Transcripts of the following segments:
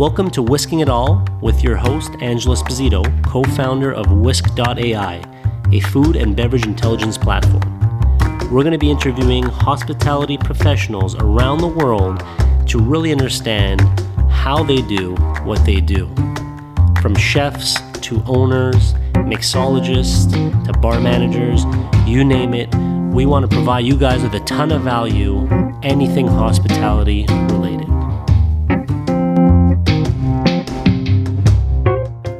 Welcome to Whisking It All with your host, Angela Esposito, co founder of Whisk.ai, a food and beverage intelligence platform. We're going to be interviewing hospitality professionals around the world to really understand how they do what they do. From chefs to owners, mixologists to bar managers, you name it, we want to provide you guys with a ton of value, anything hospitality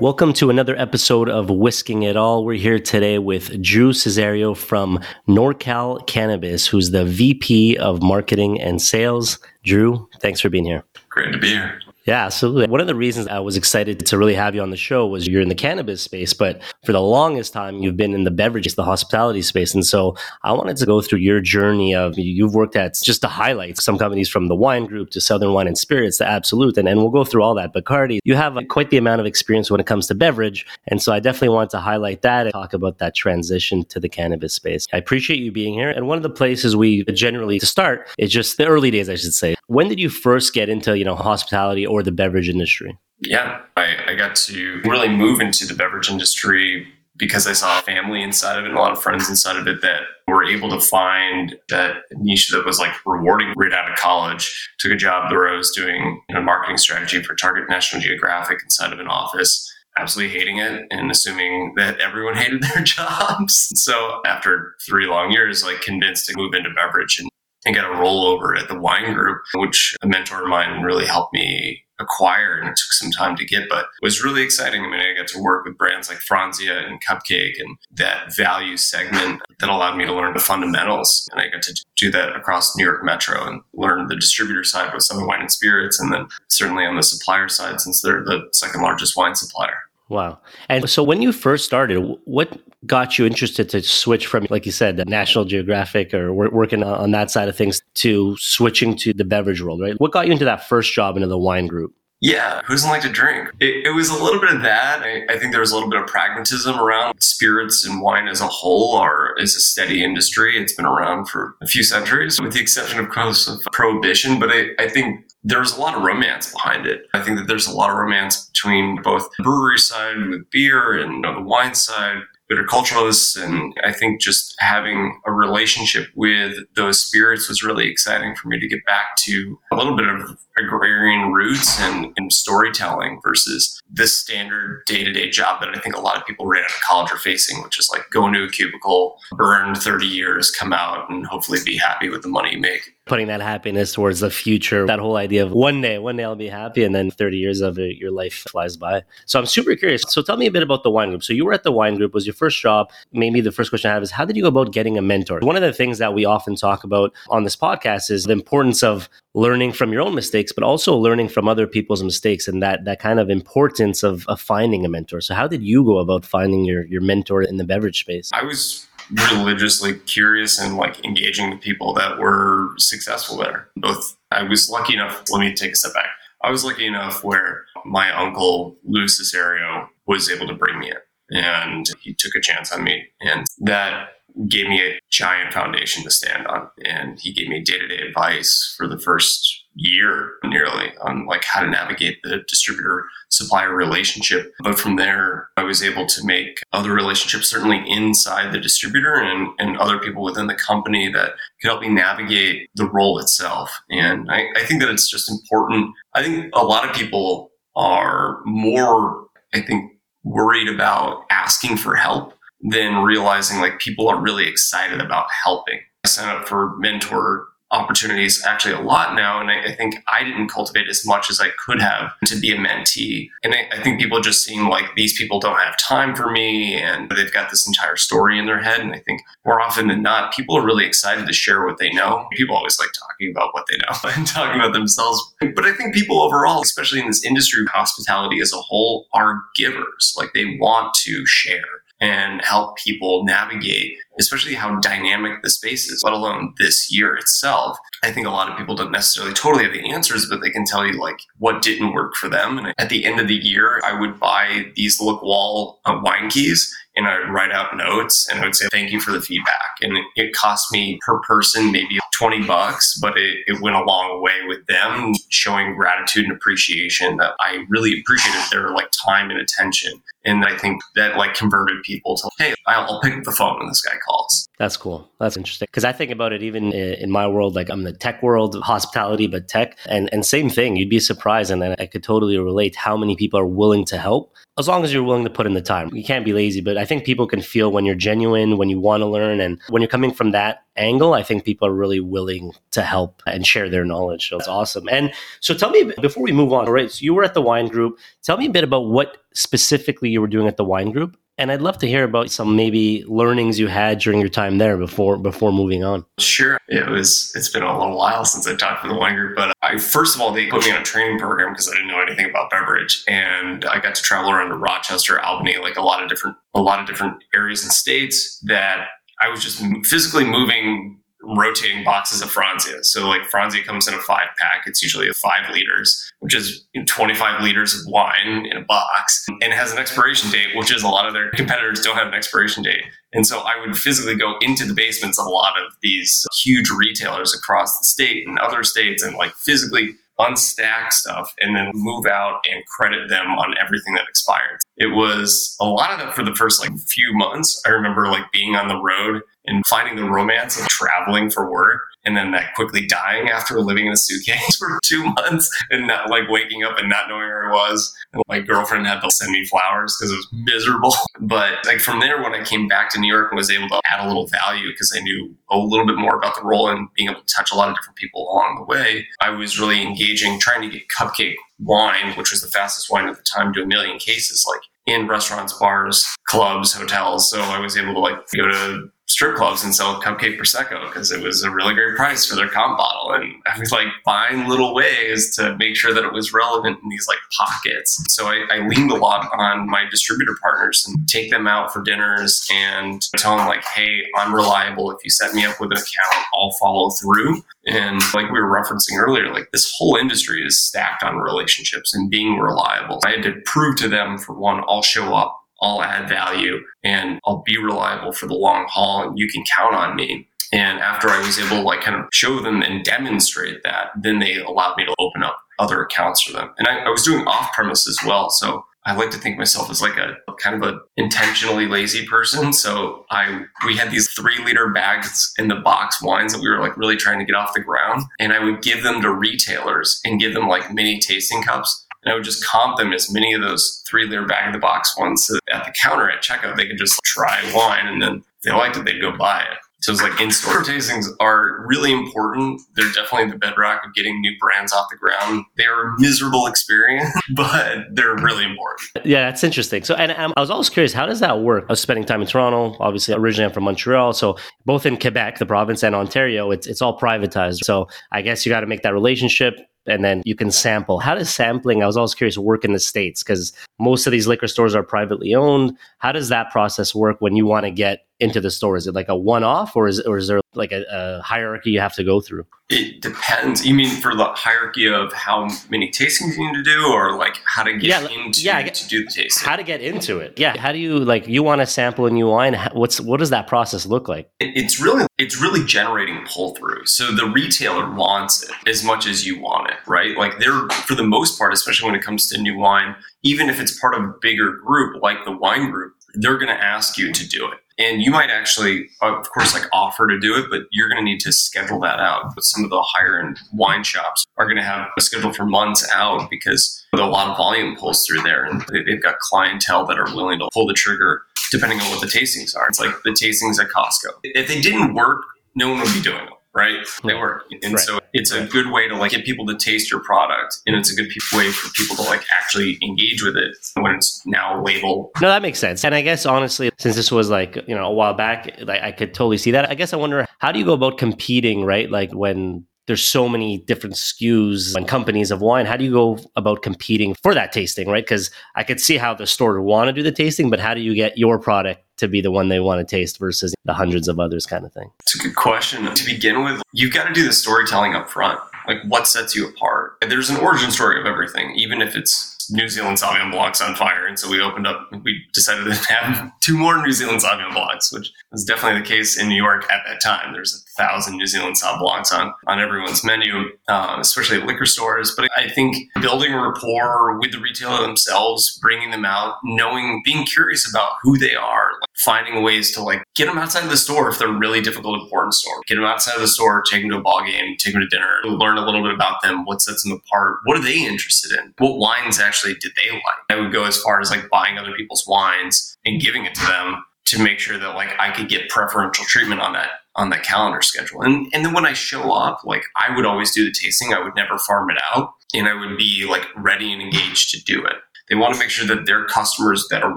Welcome to another episode of Whisking It All. We're here today with Drew Cesario from NorCal Cannabis, who's the VP of Marketing and Sales. Drew, thanks for being here. Great to be here. Yeah, absolutely. One of the reasons I was excited to really have you on the show was you're in the cannabis space, but for the longest time, you've been in the beverages, the hospitality space. And so I wanted to go through your journey of you've worked at just to highlight some companies from the wine group to Southern Wine and Spirits to Absolut. And, and we'll go through all that. But Cardi, you have quite the amount of experience when it comes to beverage. And so I definitely want to highlight that and talk about that transition to the cannabis space. I appreciate you being here. And one of the places we generally to start is just the early days, I should say. When did you first get into, you know, hospitality or the beverage industry? Yeah, I, I got to really move into the beverage industry because I saw family inside of it and a lot of friends inside of it that were able to find that niche that was like rewarding right out of college. Took a job where I was doing a marketing strategy for Target National Geographic inside of an office. Absolutely hating it and assuming that everyone hated their jobs. So after three long years, like convinced to move into beverage and, and got a rollover at the wine group, which a mentor of mine really helped me acquire and it took some time to get, but was really exciting. I mean, I got to work with brands like Franzia and Cupcake and that value segment that allowed me to learn the fundamentals. And I got to do that across New York Metro and learn the distributor side with Southern Wine and Spirits, and then certainly on the supplier side, since they're the second largest wine supplier. Wow. And so when you first started, what got you interested to switch from, like you said, National Geographic or working on that side of things to switching to the beverage world, right? What got you into that first job into the wine group? Yeah, who doesn't like to drink? It, it was a little bit of that. I, I, think there was a little bit of pragmatism around spirits and wine as a whole are is a steady industry. It's been around for a few centuries, with the exception of course of prohibition. But I, I think there's a lot of romance behind it. I think that there's a lot of romance between both the brewery side with beer and you know, the wine side viticulturalists. And I think just having a relationship with those spirits was really exciting for me to get back to a little bit of agrarian roots and, and storytelling versus this standard day to day job that I think a lot of people right out of college are facing, which is like go into a cubicle, burn 30 years, come out, and hopefully be happy with the money you make putting that happiness towards the future. That whole idea of one day, one day I'll be happy, and then 30 years of it, your life flies by. So I'm super curious. So tell me a bit about the wine group. So you were at the wine group, was your first job. Maybe the first question I have is how did you go about getting a mentor? One of the things that we often talk about on this podcast is the importance of learning from your own mistakes, but also learning from other people's mistakes and that that kind of importance of, of finding a mentor. So how did you go about finding your your mentor in the beverage space? I was religiously curious and like engaging with people that were successful there. Both, I was lucky enough, let me take a step back. I was lucky enough where my uncle, Lou Cesario, was able to bring me in and he took a chance on me. And that gave me a giant foundation to stand on. And he gave me day to day advice for the first year nearly on like how to navigate the distributor supplier relationship. But from there, I was able to make other relationships, certainly inside the distributor and, and other people within the company that could help me navigate the role itself. And I, I think that it's just important. I think a lot of people are more, I think, worried about asking for help than realizing like people are really excited about helping. I sign up for mentor opportunities actually a lot now. And I, I, think I didn't cultivate as much as I could have to be a mentee. And I, I, think people just seem like these people don't have time for me and they've got this entire story in their head. And I think more often than not, people are really excited to share what they know. People always like talking about what they know and talking about themselves. But I think people overall, especially in this industry, hospitality as a whole, are givers. Like they want to share and help people navigate, especially how dynamic the space is, let alone this year itself. I think a lot of people don't necessarily totally have the answers, but they can tell you like what didn't work for them. And at the end of the year, I would buy these Laguiole uh, wine keys and I'd write out notes and I would say, thank you for the feedback. And it cost me per person maybe 20 bucks, but it, it went a long way with them showing gratitude and appreciation that I really appreciated their like time and attention. And I think that like converted people to, hey, I'll pick up the phone when this guy calls. That's cool. That's interesting. Because I think about it even in my world, like I'm the tech world, hospitality, but tech. And, and same thing, you'd be surprised. And I could totally relate how many people are willing to help as long as you're willing to put in the time. You can't be lazy, but I think people can feel when you're genuine, when you want to learn. And when you're coming from that angle, I think people are really willing to help and share their knowledge. So it's awesome. And so tell me, before we move on, right? So you were at the wine group. Tell me a bit about what specifically you were doing at the wine group and I'd love to hear about some maybe learnings you had during your time there before before moving on. Sure. It was it's been a little while since I talked to the wine group, but I first of all they put me on a training program because I didn't know anything about beverage. And I got to travel around to Rochester, Albany, like a lot of different a lot of different areas and states that I was just physically moving rotating boxes of Franzia. So like Franzia comes in a five pack. It's usually a five liters, which is 25 liters of wine in a box and has an expiration date, which is a lot of their competitors don't have an expiration date. And so I would physically go into the basements of a lot of these huge retailers across the state and other states and like physically unstack stuff and then move out and credit them on everything that expired. It was a lot of that for the first like few months. I remember like being on the road and finding the romance of traveling for work and then that quickly dying after living in a suitcase for two months and not like waking up and not knowing where I was. And my girlfriend had to send me flowers because it was miserable. But like from there, when I came back to New York and was able to add a little value because I knew a little bit more about the role and being able to touch a lot of different people along the way, I was really engaging, trying to get cupcake wine, which was the fastest wine at the time, to a million cases, like in restaurants, bars, clubs, hotels. So I was able to like go to strip clubs and sell cupcake prosecco because it was a really great price for their comp bottle. And i was like find little ways to make sure that it was relevant in these like pockets. So I, I, leaned a lot on my distributor partners and take them out for dinners and tell them like hey i'm reliable. If you set me up with an account i'll follow through. And like we were referencing earlier like this whole industry is stacked on relationships and being reliable. I had to prove to them for one i'll show up I'll add value and I'll be reliable for the long haul and you can count on me. And after I was able to like kind of show them and demonstrate that, then they allowed me to open up other accounts for them. And I, I was doing off premise as well. So I like to think myself as like a kind of a intentionally lazy person. So I we had these three liter bags in the box wines that we were like really trying to get off the ground. And I would give them to retailers and give them like mini tasting cups and I would just comp them as many of those three liter bag of the box ones so at the counter at checkout they could just try wine and then if they liked it they'd go buy it. So it's like in-store tastings are really important. They're definitely the bedrock of getting new brands off the ground. They're a miserable experience, but they're really important. Yeah, that's interesting. So, and um, I was always curious, how does that work? I was spending time in Toronto. Obviously, originally I'm from Montreal, so both in Quebec, the province, and Ontario, it's it's all privatized. So I guess you got to make that relationship and then you can sample. How does sampling, I was always curious, work in the States? Because most of these liquor stores are privately owned. How does that process work when you want to get into the store? Is it like a one off or is, or is there like a, a, hierarchy you have to go through? It depends. You mean for the hierarchy of how many tastings you need to do or like how to get yeah, into yeah, to do the tasting? How to get into it. Yeah. How do you like, you want to sample a new wine? What's, what does that process look like? It's really, it's really generating pull through. So the retailer wants it as much as you want it, right? Like they're, for the most part, especially when it comes to new wine, even if it's part of a bigger group like the wine group, they're going to ask you to do it and you might actually of course like offer to do it but you're going to need to schedule that out. But some of the higher end wine shops are going to have a schedule for months out because a lot of volume pulls through there and they've got clientele that are willing to pull the trigger depending on what the tastings are. It's like the tastings at costco. If they didn't work no one would be doing them right? They work. And right. so it's a good way to like get people to taste your product. And it's a good way for people to like actually engage with it when it's now labeled. No, that makes sense. And I guess honestly, since this was like, you know, a while back, like I could totally see that. I guess I wonder how do you go about competing, right? Like when there's so many different SKUs and companies of wine. How do you go about competing for that tasting, right? Because I could see how the store would want to do the tasting, but how do you get your product to be the one they want to taste versus the hundreds of others kind of thing? It's a good question. To begin with, you've got to do the storytelling up front. Like what sets you apart? There's an origin story of everything, even if it's New Zealand Sauvignon Blancs on fire. And so we opened up, we decided to have two more New Zealand Sauvignon Blancs, which was definitely the case in New York at that time. There's thousand New Zealand Sauvignon Blancs on, on everyone's menu, um, especially at liquor stores. But I think building rapport with the retailer themselves, bringing them out, knowing, being curious about who they are, like finding ways to like get them outside of the store if they're really difficult, important store. Get them outside of the store, take them to a ball game, take them to dinner, learn a little bit about them, what sets them apart, what are they interested in, what wines actually did they like. I would go as far as like buying other people's wines and giving it to them to make sure that like I could get preferential treatment on that on that calendar schedule. And and then when I show up, like I would always do the tasting. I would never farm it out, and I would be like ready and engaged to do it. They want to make sure that their customers that are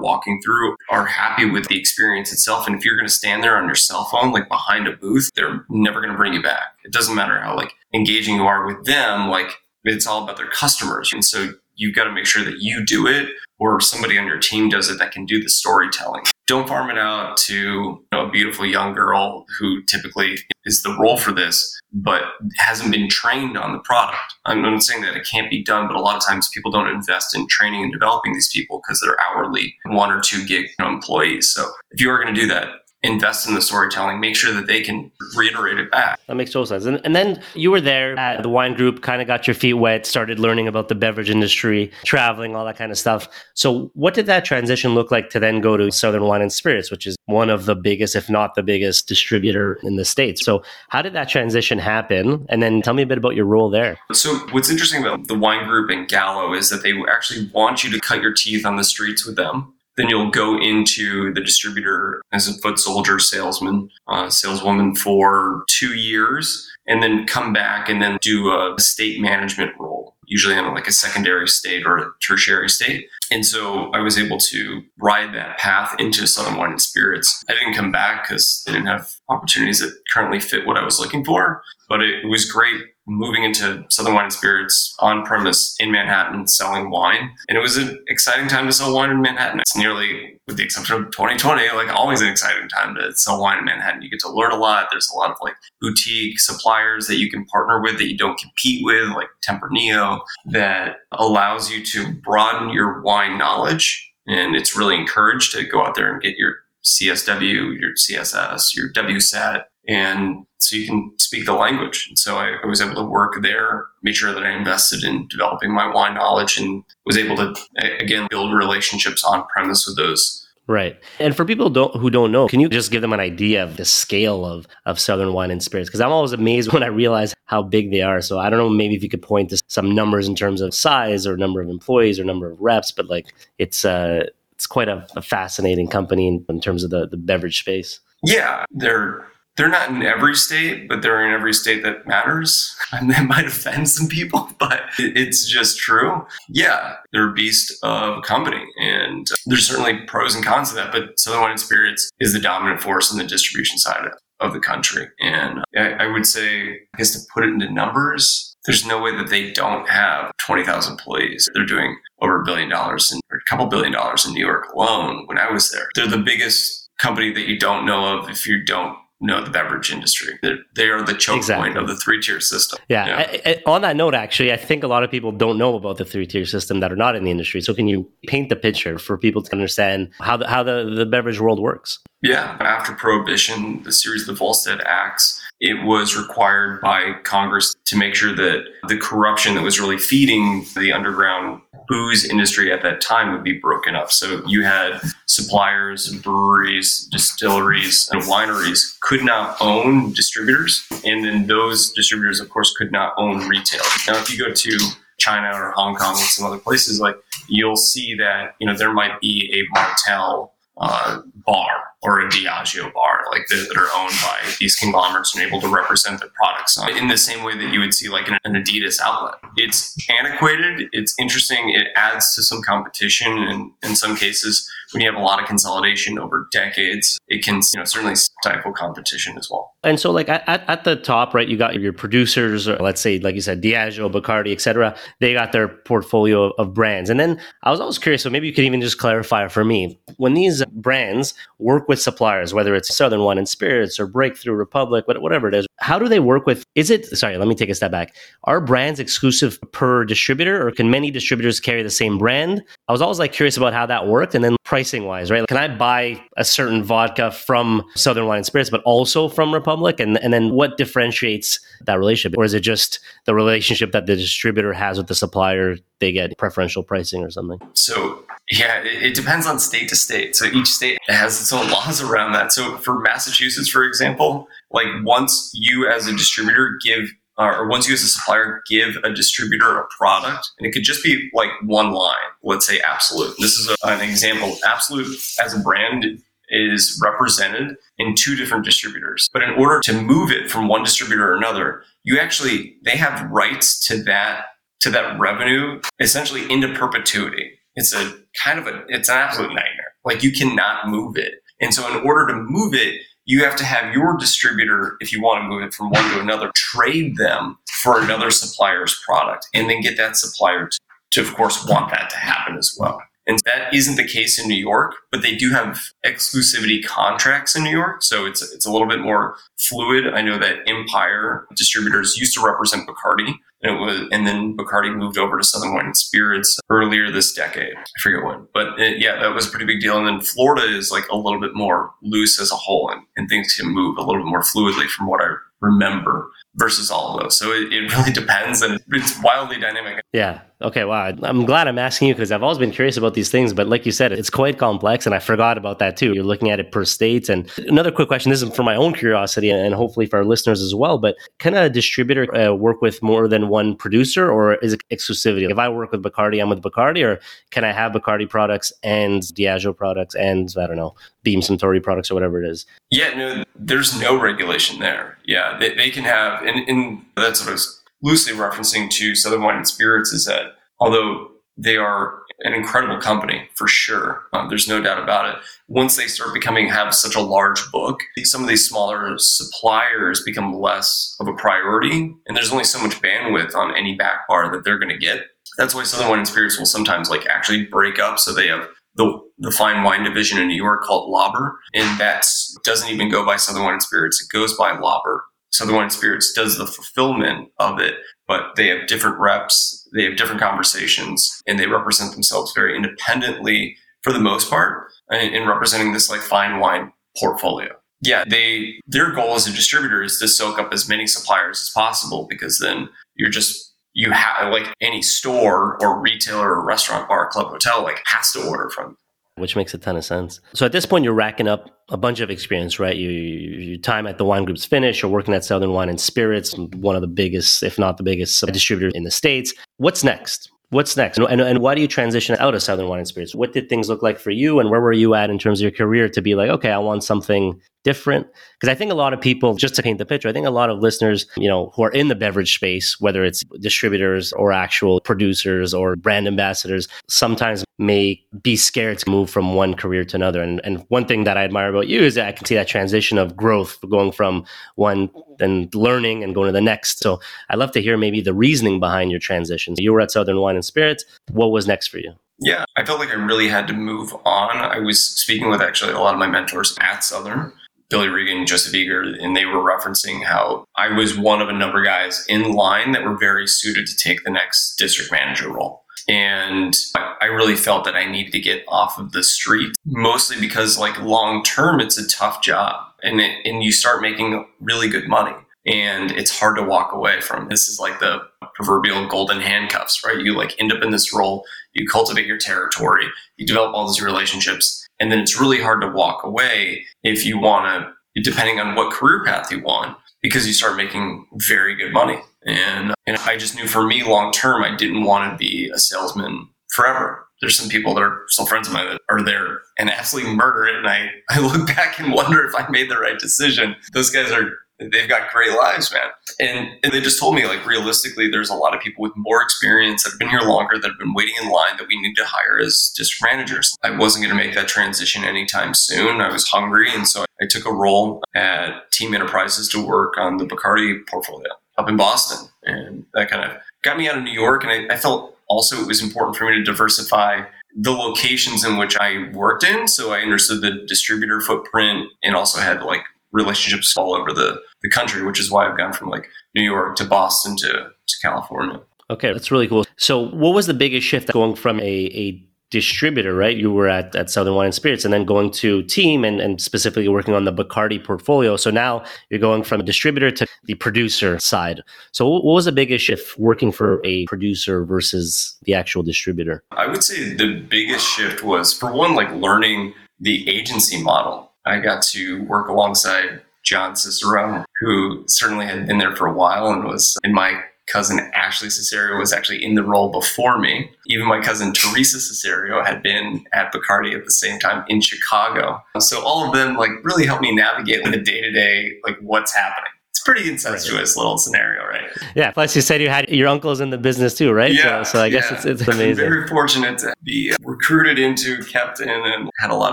walking through are happy with the experience itself. And if you're going to stand there on your cell phone, like behind a booth, they're never going to bring you back. It doesn't matter how like engaging you are with them. Like it's all about their customers. And so you've got to make sure that you do it or somebody on your team does it that can do the storytelling. Don't farm it out to you know, a beautiful young girl who typically is the role for this, but hasn't been trained on the product. I'm not saying that it can't be done, but a lot of times people don't invest in training and developing these people because they're hourly one or two gig you know, employees. So if you are going to do that, invest in the storytelling, make sure that they can reiterate it back. That makes total sense. And, and then you were there at the wine group, kind of got your feet wet, started learning about the beverage industry, traveling, all that kind of stuff. So, what did that transition look like to then go to Southern Wine and Spirits, which is one of the biggest, if not the biggest, distributor in the States? So, how did that transition happen? And then tell me a bit about your role there. So, what's interesting about the wine group and Gallo is that they actually want you to cut your teeth on the streets with them then you'll go into the distributor as a foot soldier salesman, uh, saleswoman for two years, and then come back and then do a state management role, usually in like a secondary state or a tertiary state. And so I was able to ride that path into Southern Wine and Spirits. I didn't come back because I didn't have opportunities that currently fit what I was looking for, but it was great moving into Southern Wine and Spirits on premise in Manhattan selling wine. And it was an exciting time to sell wine in Manhattan. It's nearly, with the exception of 2020, like always an exciting time to sell wine in Manhattan. You get to learn a lot. There's a lot of like boutique suppliers that you can partner with that you don't compete with, like Tempranillo, that allows you to broaden your wine knowledge. And it's really encouraged to go out there and get your CSW, your CSS, your WSET, and so you can speak the language. And so I, I, was able to work there, made sure that I invested in developing my wine knowledge, and was able to again build relationships on premise with those. Right. And for people don't, who don't know, can you just give them an idea of the scale of, of Southern Wine and Spirits? Because I'm always amazed when I realize how big they are. So I don't know, maybe if you could point to some numbers in terms of size or number of employees or number of reps, but like it's uh, it's quite a, a fascinating company in, in terms of the, the beverage space. Yeah, they're they're not in every state, but they're in every state that matters. And that might offend some people, but it's just true. Yeah, they're a beast of a company. And uh, there's certainly pros and cons to that, but Southern Wine and Spirits is the dominant force in the distribution side of the country. And I, would say, I guess to put it into numbers, there's no way that they don't have 20,000 employees. They're doing over a billion dollars in, or a couple billion dollars in New York alone when I was there. They're the biggest company that you don't know of if you don't know the beverage industry. They're, they are the choke exactly. point of the three tier system. Yeah. yeah. I, I, on that note, actually, I think a lot of people don't know about the three tier system that are not in the industry. So, can you paint the picture for people to understand how the, how the, the beverage world works? Yeah. After Prohibition, the series of the Volstead Acts, it was required by Congress to make sure that the corruption that was really feeding the underground booze industry at that time would be broken up. So you had suppliers, breweries, distilleries, and wineries could not own distributors. And then those distributors, of course, could not own retail. Now, if you go to China or Hong Kong and some other places, like you'll see that, you know, there might be a Martell uh, bar or a Diageo bar, like the, that are owned by these conglomerates and able to represent their products in the same way that you would see like an, an Adidas outlet. It's antiquated, it's interesting, it adds to some competition, and in some cases when you have a lot of consolidation over decades, it can you know certainly stifle competition as well. And so, like at, at the top, right, you got your producers, or let's say, like you said, Diageo, Bacardi, etc. They got their portfolio of brands, and then I was always curious. So maybe you could even just clarify for me when these brands work with suppliers, whether it's Southern Wine and Spirits or Breakthru Republic, whatever it is. How do they work with? Is it sorry? Let me take a step back. Are brands exclusive per distributor, or can many distributors carry the same brand? I was always like curious about how that worked, and then pricing wise, right? Can I buy a certain vodka from Southern Wine Spirits, but also from Republic, and and then what differentiates that relationship, or is it just the relationship that the distributor has with the supplier? They get preferential pricing or something. So yeah, it, it depends on state to state. So each state has its own laws around that. So for Massachusetts, for example, like once you as a distributor give uh, or once you as a supplier give a distributor a product, and it could just be like one line, let's say Absolut. This is a, an example. Absolut as a brand is represented in two different distributors. But in order to move it from one distributor or another, you actually they have rights to that to that revenue essentially into perpetuity. It's a kind of a it's an absolute nightmare. Like you cannot move it. And so in order to move it, you have to have your distributor, if you want to move it from one to another, trade them for another supplier's product and then get that supplier to, to, of course, want that to happen as well. And that isn't the case in New York, but they do have exclusivity contracts in New York. So it's, it's a little bit more fluid. I know that Empire distributors used to represent Bacardi, and it was, and then Bacardi moved over to Southern Wine and Spirits earlier this decade. I forget when, but it, yeah, that was a pretty big deal. And then Florida is like a little bit more loose as a whole, and, and things can move a little bit more fluidly from what I remember versus all of those. So it, it really depends, and it's wildly dynamic. Yeah, Okay, wow. I'm glad I'm asking you because I've always been curious about these things, but like you said, it's quite complex, and I forgot about that too. You're looking at it per state. And another quick question: This is for my own curiosity, and hopefully for our listeners as well. But can a distributor uh, work with more than one producer, or is it exclusivity? If I work with Bacardi, I'm with Bacardi, or can I have Bacardi products and Diageo products and I don't know Beam Suntory products or whatever it is? Yeah, no, there's no regulation there. Yeah, they, they can have, and, and that's what I was loosely referencing to Southern Wine and Spirits is that although they are an incredible company for sure, um, there's no doubt about it. Once they start becoming have such a large book, some of these smaller suppliers become less of a priority, and there's only so much bandwidth on any back bar that they're going to get. That's why Southern Wine and Spirits will sometimes like actually break up, so they have the the fine wine division in New York called Lauber, and that doesn't even go by Southern Wine and Spirits; it goes by Lauber. Southern Wine Spirits does the fulfillment of it, but they have different reps, they have different conversations, and they represent themselves very independently for the most part in, in representing this like fine wine portfolio. Yeah, they their goal as a distributor is to soak up as many suppliers as possible because then you're just you have like any store or retailer or restaurant, bar, club, hotel like has to order from which makes a ton of sense. So at this point, you're racking up a bunch of experience, right? You, you, your time at the wine group's finished. You're working at Southern Wine and Spirits, one of the biggest, if not the biggest, distributor in the states. What's next? What's next? And, and, and why do you transition out of Southern Wine and Spirits? What did things look like for you, and where were you at in terms of your career to be like, okay, I want something different? Because I think a lot of people, just to paint the picture, I think a lot of listeners, you know, who are in the beverage space, whether it's distributors or actual producers or brand ambassadors, sometimes may be scared to move from one career to another. And, and one thing that I admire about you is that I can see that transition of growth going from one and learning and going to the next. So I'd love to hear maybe the reasoning behind your transitions. You were at Southern Wine and Spirits. What was next for you? Yeah, I felt like I really had to move on. I was speaking with actually a lot of my mentors at Southern Billy Regan, Joseph Eager, and they were referencing how I was one of a number of guys in line that were very suited to take the next district manager role. And I really felt that I needed to get off of the street, mostly because, like, long term, it's a tough job and, it, and you start making really good money. And it's hard to walk away from. This is like the proverbial golden handcuffs, right? You like end up in this role, you cultivate your territory, you develop all these relationships, and then it's really hard to walk away if you want to, depending on what career path you want, because you start making very good money. And, and I just knew for me long term, I didn't want to be a salesman forever. There's some people that are still friends of mine that are there and absolutely murder it. And I, I look back and wonder if I made the right decision. Those guys are they've got great lives, man. And, and they just told me, like, realistically, there's a lot of people with more experience that have been here longer, that have been waiting in line that we need to hire as district managers. I wasn't going to make that transition anytime soon. I was hungry. And so I took a role at Team Enterprises to work on the Bacardi portfolio up in Boston. And that kind of got me out of New York. And I, I felt also it was important for me to diversify the locations in which I worked in. So I understood the distributor footprint and also had like relationships all over the, the country, which is why I've gone from like New York to Boston to, to California. Okay, that's really cool. So, what was the biggest shift going from a, a distributor, right? You were at, at Southern Wine and Spirits and then going to team and, and specifically working on the Bacardi portfolio. So now you're going from a distributor to the producer side. So what was the biggest shift working for a producer versus the actual distributor? I would say the biggest shift was for one, like learning the agency model. I got to work alongside John Cicero, who certainly had been there for a while and was in my cousin Ashley Cesario was actually in the role before me. Even my cousin Teresa Cesario had been at Bacardi at the same time in Chicago. So all of them like really helped me navigate the day to day, like what's happening. It's pretty incestuous right. little scenario, right? Yeah. Plus, you said you had your uncles in the business too, right? Yeah. So, so I guess yeah. it's, it's amazing. Very fortunate to be recruited into, kept in, and had a lot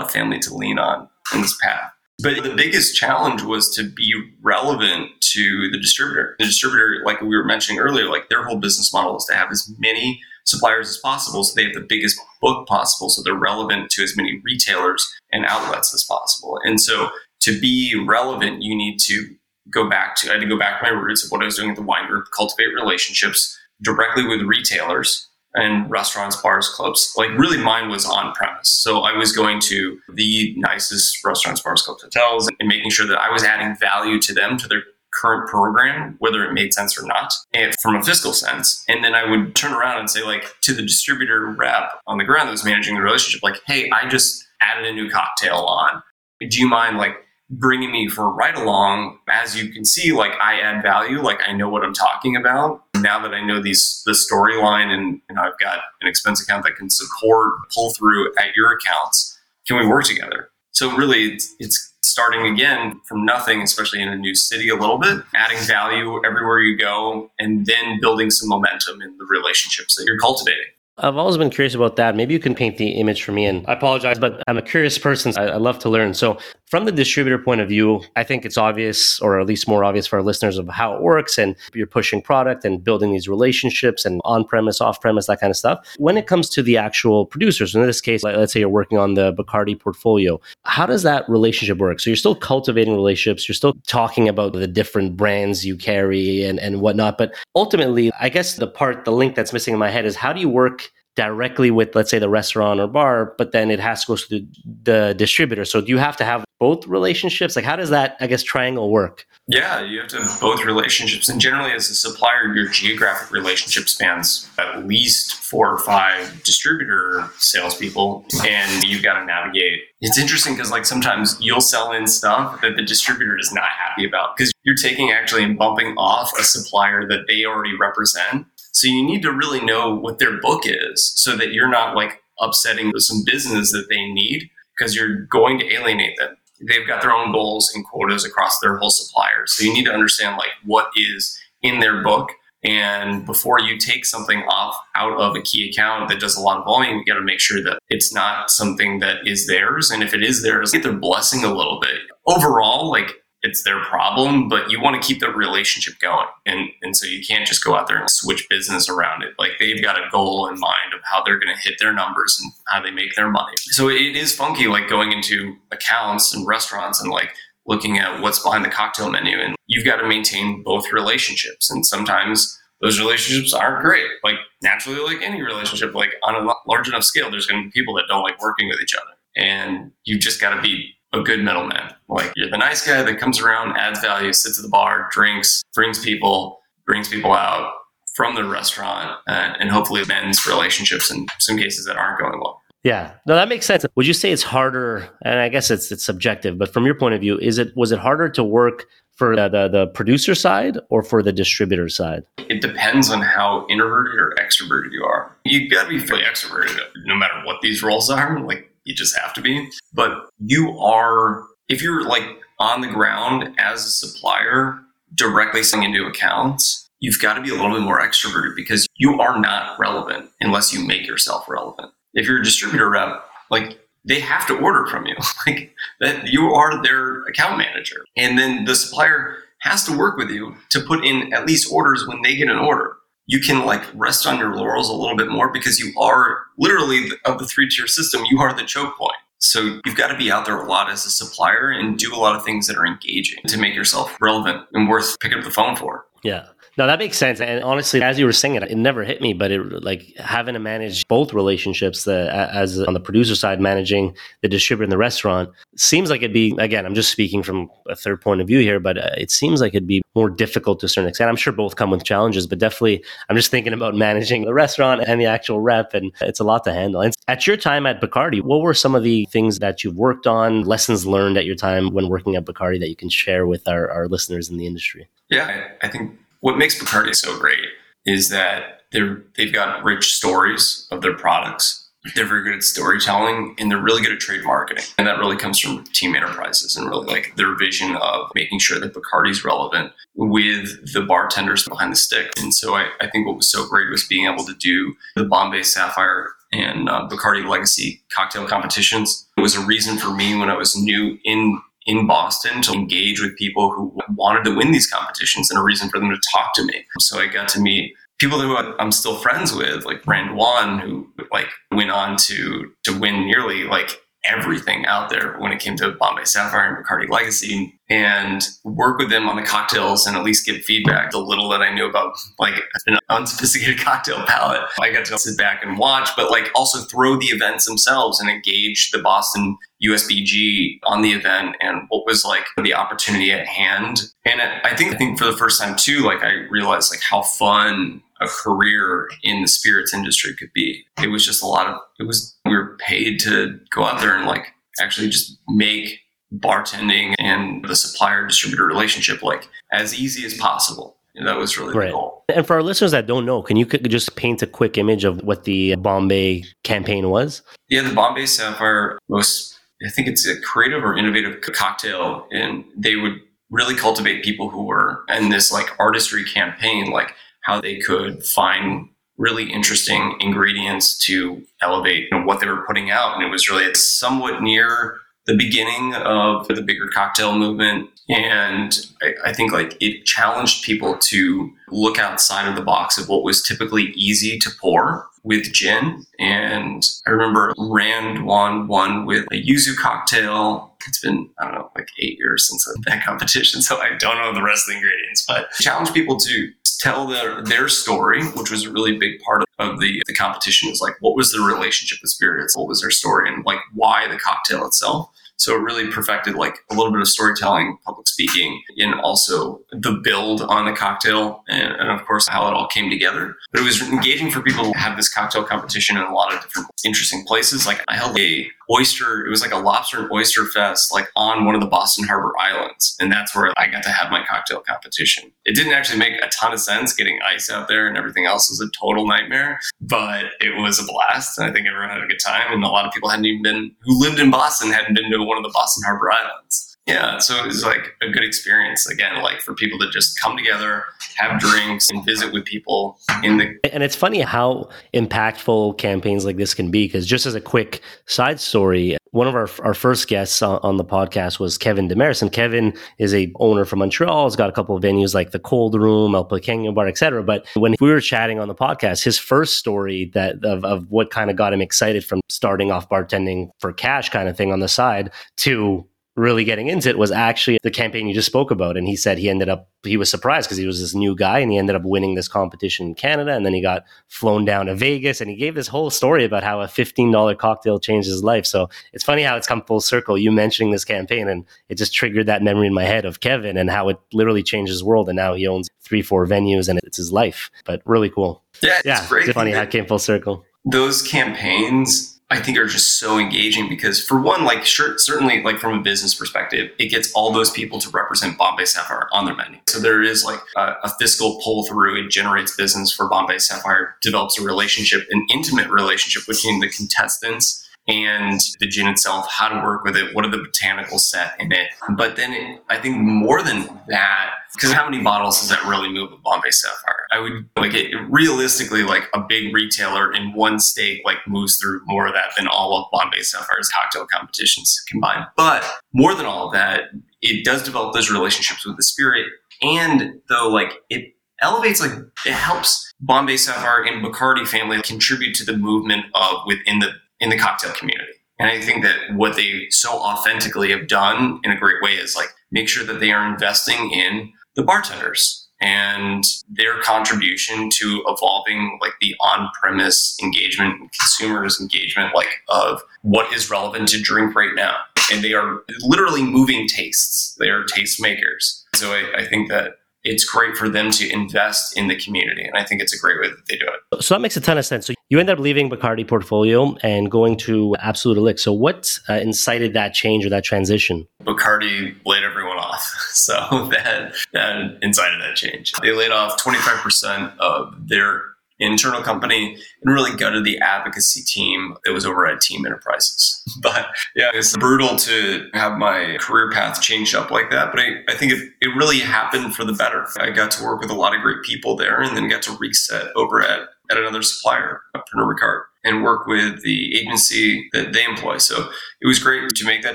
of family to lean on in this path. But the biggest challenge was to be relevant to the distributor. The distributor, like we were mentioning earlier, like their whole business model is to have as many suppliers as possible so they have the biggest book possible so they're relevant to as many retailers and outlets as possible. And so to be relevant, you need to go back to I had to go back to my roots of what I was doing at the wine group, cultivate relationships directly with retailers and restaurants, bars, clubs. Like really mine was on premise. So I was going to the nicest restaurants, bars, clubs, hotels and making sure that I was adding value to them, to their current program, whether it made sense or not, eh, from a fiscal sense. And then I would turn around and say, like, to the distributor rep on the ground that was managing the relationship, like, hey, I just added a new cocktail on. Do you mind, like, bringing me for a ride along? As you can see, like, I add value, like, I know what I'm talking about. Now that I know these the storyline and, and I've got an expense account that can support pull through at your accounts, can we work together? So really, it's, it's starting again from nothing, especially in a new city a little bit, adding value everywhere you go, and then building some momentum in the relationships that you're cultivating. I've always been curious about that. Maybe you can paint the image for me. And I apologize, but I'm a curious person. I, I, love to learn. So, from the distributor point of view, I think it's obvious, or at least more obvious for our listeners, of how it works. And you're pushing product and building these relationships and on premise, off premise, that kind of stuff. When it comes to the actual producers, in this case, let's say you're working on the Bacardi portfolio, how does that relationship work? So, you're still cultivating relationships, you're still talking about the different brands you carry and, and whatnot. But ultimately, I guess the part, the link that's missing in my head is how do you work? Directly with let's say the restaurant or bar but then it has to go through the distributor. So do you have to have both relationships? Like how does that i guess triangle work? Yeah you have to have both relationships. And generally as a supplier your geographic relationship spans at least four or five distributor salespeople and you've got to navigate. It's interesting because like sometimes you'll sell in stuff that the distributor is not happy about because you're taking actually and bumping off a supplier that they already represent so you need to really know what their book is so that you're not like upsetting some business that they need because you're going to alienate them. They've got their own goals and quotas across their whole suppliers. So you need to understand like what is in their book. And before you take something off out of a key account that does a lot of volume, you got to make sure that it's not something that is theirs. And if it is theirs, get their blessing a little bit. Overall, like it's their problem, but you want to keep the relationship going. And, and so you can't just go out there and switch business around it. Like they've got a goal in mind of how they're going to hit their numbers and how they make their money. So it is funky, like going into accounts and restaurants and like looking at what's behind the cocktail menu. And you've got to maintain both relationships. And sometimes those relationships aren't great. Like naturally, like any relationship, like on a large enough scale, there's going to be people that don't like working with each other. And you've just got to be a good middleman. Like you're the nice guy that comes around, adds value, sits at the bar, drinks, brings people, brings people out from the restaurant, uh, and hopefully mends relationships in some cases that aren't going well. Yeah, no, that makes sense. Would you say it's harder? And I guess it's it's subjective, but from your point of view, is it was it harder to work for the, the, the producer side or for the distributor side? It depends on how introverted or extroverted you are. You got to be fully extroverted, no matter what these roles are. Like you just have to be. But you are, if you're like on the ground as a supplier, directly selling into accounts, you've got to be a little bit more extroverted because you are not relevant unless you make yourself relevant. If you're a distributor rep, like they have to order from you. like that you are their account manager. And then the supplier has to work with you to put in at least orders when they get an order. You can like rest on your laurels a little bit more because you are literally of the three tier system, you are the choke point. So you've got to be out there a lot as a supplier and do a lot of things that are engaging to make yourself relevant and worth picking up the phone for. Yeah. No, that makes sense. And honestly, as you were saying it, it never hit me, but it like having to manage both relationships, the as on the producer side, managing the distributor in the restaurant, seems like it'd be again. I'm just speaking from a third point of view here, but uh, it seems like it'd be more difficult to a certain extent. I'm sure both come with challenges, but definitely, I'm just thinking about managing the restaurant and the actual rep, and it's a lot to handle. And at your time at Bacardi, what were some of the things that you've worked on, lessons learned at your time when working at Bacardi that you can share with our, our listeners in the industry? Yeah, I think what makes Bacardi so great is that they're they've got rich stories of their products. They're very good at storytelling and they're really good at trade marketing. And that really comes from team enterprises and really like their vision of making sure that Bacardi's relevant with the bartenders behind the stick. And so I, I think what was so great was being able to do the Bombay Sapphire and uh, Bacardi Legacy cocktail competitions. It was a reason for me when I was new in in Boston to engage with people who wanted to win these competitions and a reason for them to talk to me. So I got to meet people who I'm still friends with, like Brandon, who like went on to to win nearly like everything out there when it came to Bombay Sapphire and Bacardi Legacy and work with them on the cocktails and at least give feedback. The little that I knew about like an unsophisticated cocktail palate, I got to sit back and watch, but like also throw the events themselves and engage the Boston USBG on the event and what was like the opportunity at hand. And I think I think for the first time too, like I realized like how fun a career in the spirits industry could be. It was just a lot of it was we were paid to go out there and like actually just make bartending and the supplier distributor relationship like as easy as possible. And that was really right. the goal. And for our listeners that don't know, can you just paint a quick image of what the Bombay campaign was? Yeah, the Bombay Sapphire most I think it's a creative or innovative cocktail and they would really cultivate people who were in this like artistry campaign like how they could find really interesting ingredients to elevate you know, what they were putting out. And it was really somewhat near the beginning of the bigger cocktail movement. And I, I, think like it challenged people to look outside of the box of what was typically easy to pour with gin. And I remember Rand won one with a yuzu cocktail. It's been, I don't know, like eight years since that competition. So I don't know the rest of the ingredients, but challenge people to tell their, their story, which was a really big part of the, the competition is like, what was their relationship with spirits? What was their story and like why the cocktail itself? So it really perfected like a little bit of storytelling, public speaking, and also the build on the cocktail and, and, of course how it all came together. But it was engaging for people to have this cocktail competition in a lot of different interesting places. Like I held a oyster, it was like a lobster and oyster fest like on one of the Boston Harbor Islands. And that's where I got to have my cocktail competition. It didn't actually make a ton of sense getting ice out there and everything else was a total nightmare, but it was a blast. And I think everyone had a good time. And a lot of people hadn't even been, who lived in Boston, hadn't been to one of the Boston Harbor Islands. Yeah, so it was like a good experience again, like for people to just come together, have drinks, and visit with people in the. And it's funny how impactful campaigns like this can be. Because just as a quick side story, one of our our first guests on, on the podcast was Kevin Demaris, and Kevin is a owner from Montreal. He's got a couple of venues like the Cold Room, El Pequeño Bar, etc. But when we were chatting on the podcast, his first story that of, of what kind of got him excited from starting off bartending for cash kind of thing on the side to really getting into it was actually the campaign you just spoke about. And he said he ended up, he was surprised because he was this new guy and he ended up winning this competition in Canada. And then he got flown down to Vegas and he gave this whole story about how a $15 cocktail changed his life. So it's funny how it's come full circle. You mentioning this campaign and it just triggered that memory in my head of Kevin and how it literally changed his world. And now he owns three, four venues and it's his life, but really cool. Yeah. It's yeah. Great. It's funny how it came full circle. Those campaigns I think are just so engaging because for one, like sure, certainly like from a business perspective, it gets all those people to represent Bombay Sapphire on their menu. So there is like a, a fiscal pull through. It generates business for Bombay Sapphire, develops a relationship, an intimate relationship between the contestants and the gin itself, how to work with it, what are the botanicals set in it. But then it, I think more than that, because how many bottles does that really move with Bombay Sapphire? I would like it realistically, like a big retailer in one state, like moves through more of that than all of Bombay Sapphire's cocktail competitions combined. But more than all of that, it does develop those relationships with the spirit. And though, like, it elevates, like, it helps Bombay Sapphire and Bacardi family contribute to the movement of within the in the cocktail community. And I think that what they so authentically have done in a great way is like make sure that they are investing in the bartenders and their contribution to evolving like the on-premise engagement and consumers engagement like of what is relevant to drink right now and they are literally moving tastes they are taste makers so I, I think that it's great for them to invest in the community. And I think it's a great way that they do it. So that makes a ton of sense. So you end up leaving Bacardi portfolio and going to Absolut Elyx. So what uh, incited that change or that transition? Bacardi laid everyone off. So that, that of that change. They laid off 25% of their internal company and really gutted the advocacy team that was over at Team Enterprises. But yeah, it's brutal to have my career path changed up like that. But I, I think it, it really happened for the better. I got to work with a lot of great people there and then got to reset over at, at another supplier, Pernod Ricard and work with the agency that they employ. So it was great to make that